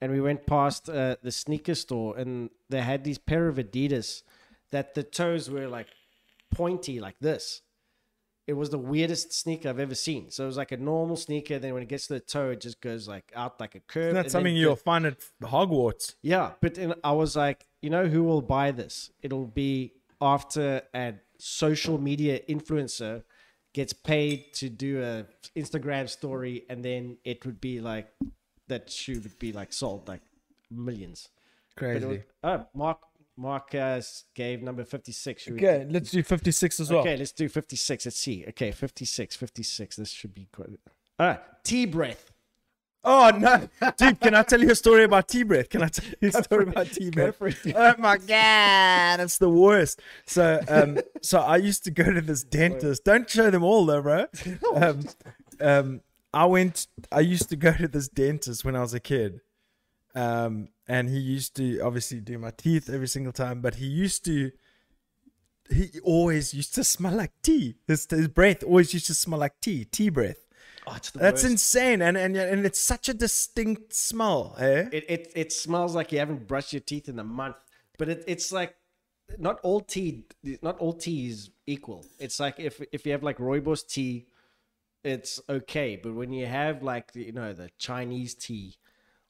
And we went past uh, the sneaker store, and they had these pair of Adidas that the toes were like pointy, like this. It was the weirdest sneaker I've ever seen. So it was like a normal sneaker. Then when it gets to the toe, it just goes like out like a curve. Isn't that something you'll find at Hogwarts? yeah, but I was like, you know, who will buy this? It'll be after a social media influencer gets paid to do a Instagram story, and then it would be like that shoe would be like sold like millions. Crazy. was, oh, Mark Mark uh, gave number fifty six. Okay, let's do 56 as well. Okay, let's do 56. Let's see. Okay, 56, 56. This should be quite. All right, T breath. Oh no, dude! Can I tell you a story about tea breath? Can I tell you a story about tea breath? Oh my god, it's the worst. So, um, so I used to go to this dentist. Don't show them all though, bro. Um, um, I went. I used to go to this dentist when I was a kid, um, and he used to obviously do my teeth every single time. But he used to. He always used to smell like tea. His, his breath always used to smell like tea. Tea breath. Oh, That's worst. insane, and and and it's such a distinct smell, eh? It, it it smells like you haven't brushed your teeth in a month. But it, it's like not all tea not all tea is equal. It's like if if you have like rooibos tea, it's okay. But when you have like the, you know the Chinese tea,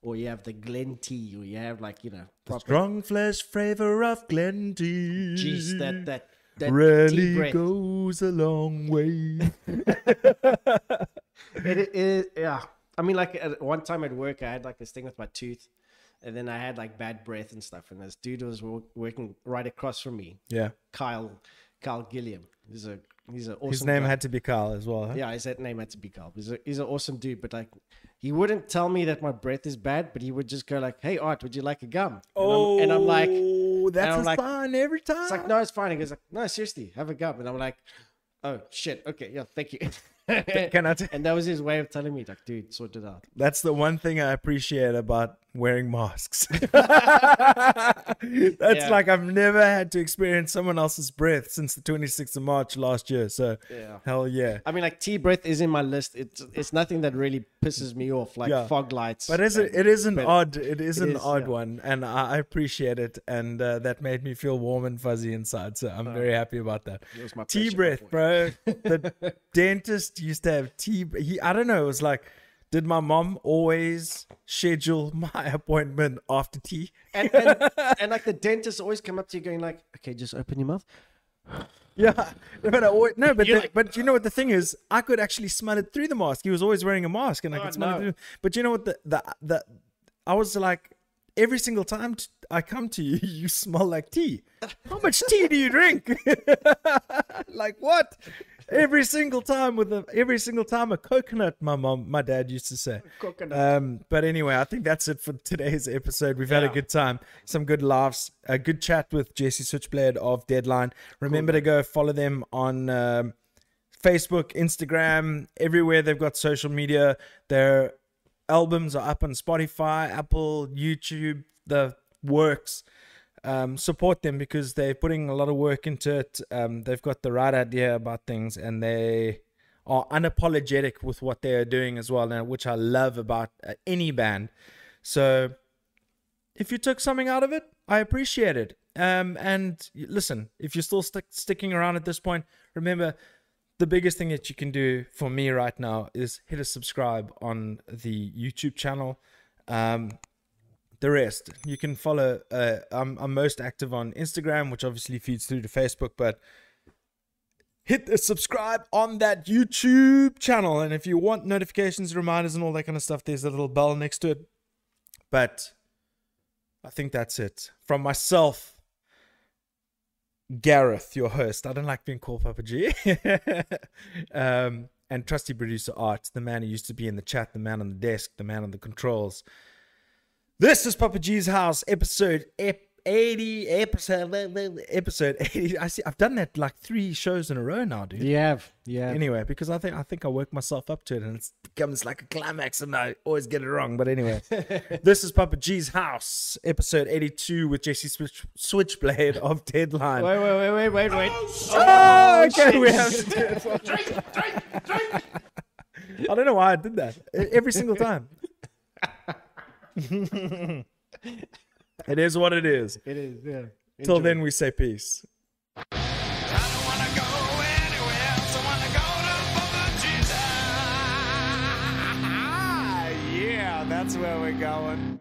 or you have the Glen tea, or you have like you know proper Strong flesh flavor of Glen tea. jeez that that that really goes a long way. It, it, it- yeah. I mean, like at one time at work, I had like this thing with my tooth, and then I had like bad breath and stuff. And this dude was working right across from me, yeah, Kyle, Kyle Gilliam. He's a he's an awesome. his name guy. had to be Kyle as well. Huh? yeah, his name had to be Kyle. He's a, he's an awesome dude, but like he wouldn't tell me that my breath is bad, but he would just go like, "Hey Art, would you like a gum?" And I'm, and I'm like, Oh, that's I'm like- sign every time. it's like, no, it's fine. He goes like, no, seriously, have a gum. And I'm like, oh shit, okay, yeah, thank you. Can I t- and that was his way of telling me, like, dude, sort it out. That's the one thing I appreciate about wearing masks. That's Yeah. like I've never had to experience someone else's breath since the 26th of March last year. So, Yeah. hell yeah. I mean, like tea breath is in my list. It's it's nothing that really pisses me off, like Yeah. fog lights. But is it? It is an odd it is it an is, odd yeah. one and I, I appreciate it and uh, that made me feel warm and fuzzy inside so I'm very happy about that. it was my tea breath bro. The dentist used to have tea. He I don't know. It was like, did my mom always schedule my appointment after tea? and, and, and like the dentist always come up to you going like, okay, just open your mouth. Yeah, but I always, no, but You're the, like- but you know what the thing is? I could actually smell it through the mask. He was always wearing a mask, and I Oh, could smell no. it through. But you know what? The the the I was like, every single time t- I come to you, you smell like tea. How much tea do you drink? like what? Every single time with a every single time a coconut. My mom, my dad used to say. Coconut. Um, but anyway, I think that's it for today's episode. We've had a good time, some good laughs, a good chat with Jesse Switchblade of Deadline. Remember to go follow them on um, Facebook, Instagram, everywhere they've got social media. Their albums are up on Spotify, Apple, YouTube, the works. Um, support them because they're putting a lot of work into it. Um, they've got the right idea about things and they are unapologetic with what they are doing as well, which I love about uh, any band. So if you took something out of it, I appreciate it. Um, and listen, if you're still stick sticking around at this point, remember the biggest thing that you can do for me right now is hit a subscribe on the YouTube channel. Um, the rest you can follow. Uh, I'm, I'm most active on Instagram, which obviously feeds through to Facebook, but hit the subscribe on that YouTube channel. And if you want notifications, reminders, and all that kind of stuff, there's a little bell next to it. But I think that's it. From myself, Gareth, your host. I don't like being called Papa G. um, and trusty producer Art, the man who used to be in the chat, the man on the desk, the man on the controls. This is Papa G's house, episode ep- 80, episode, episode 80. I see, I've done that like three shows in a row now, dude. You have, yeah. Anyway, because I think I think I work myself up to it, and it becomes like a climax, and I always get it wrong. But anyway, this is Papa G's house, episode eighty-two with Jesse Switch, Switchblade of Deadline. Wait, wait, wait, wait, wait, wait. Oh, oh okay, we have oh, to do it. I don't know why I did that every single time. it is what it is. It is, yeah. Till then, we say peace. I don't wanna go anywhere else. I wanna go to Baba Jesus. Yeah, that's where we're going.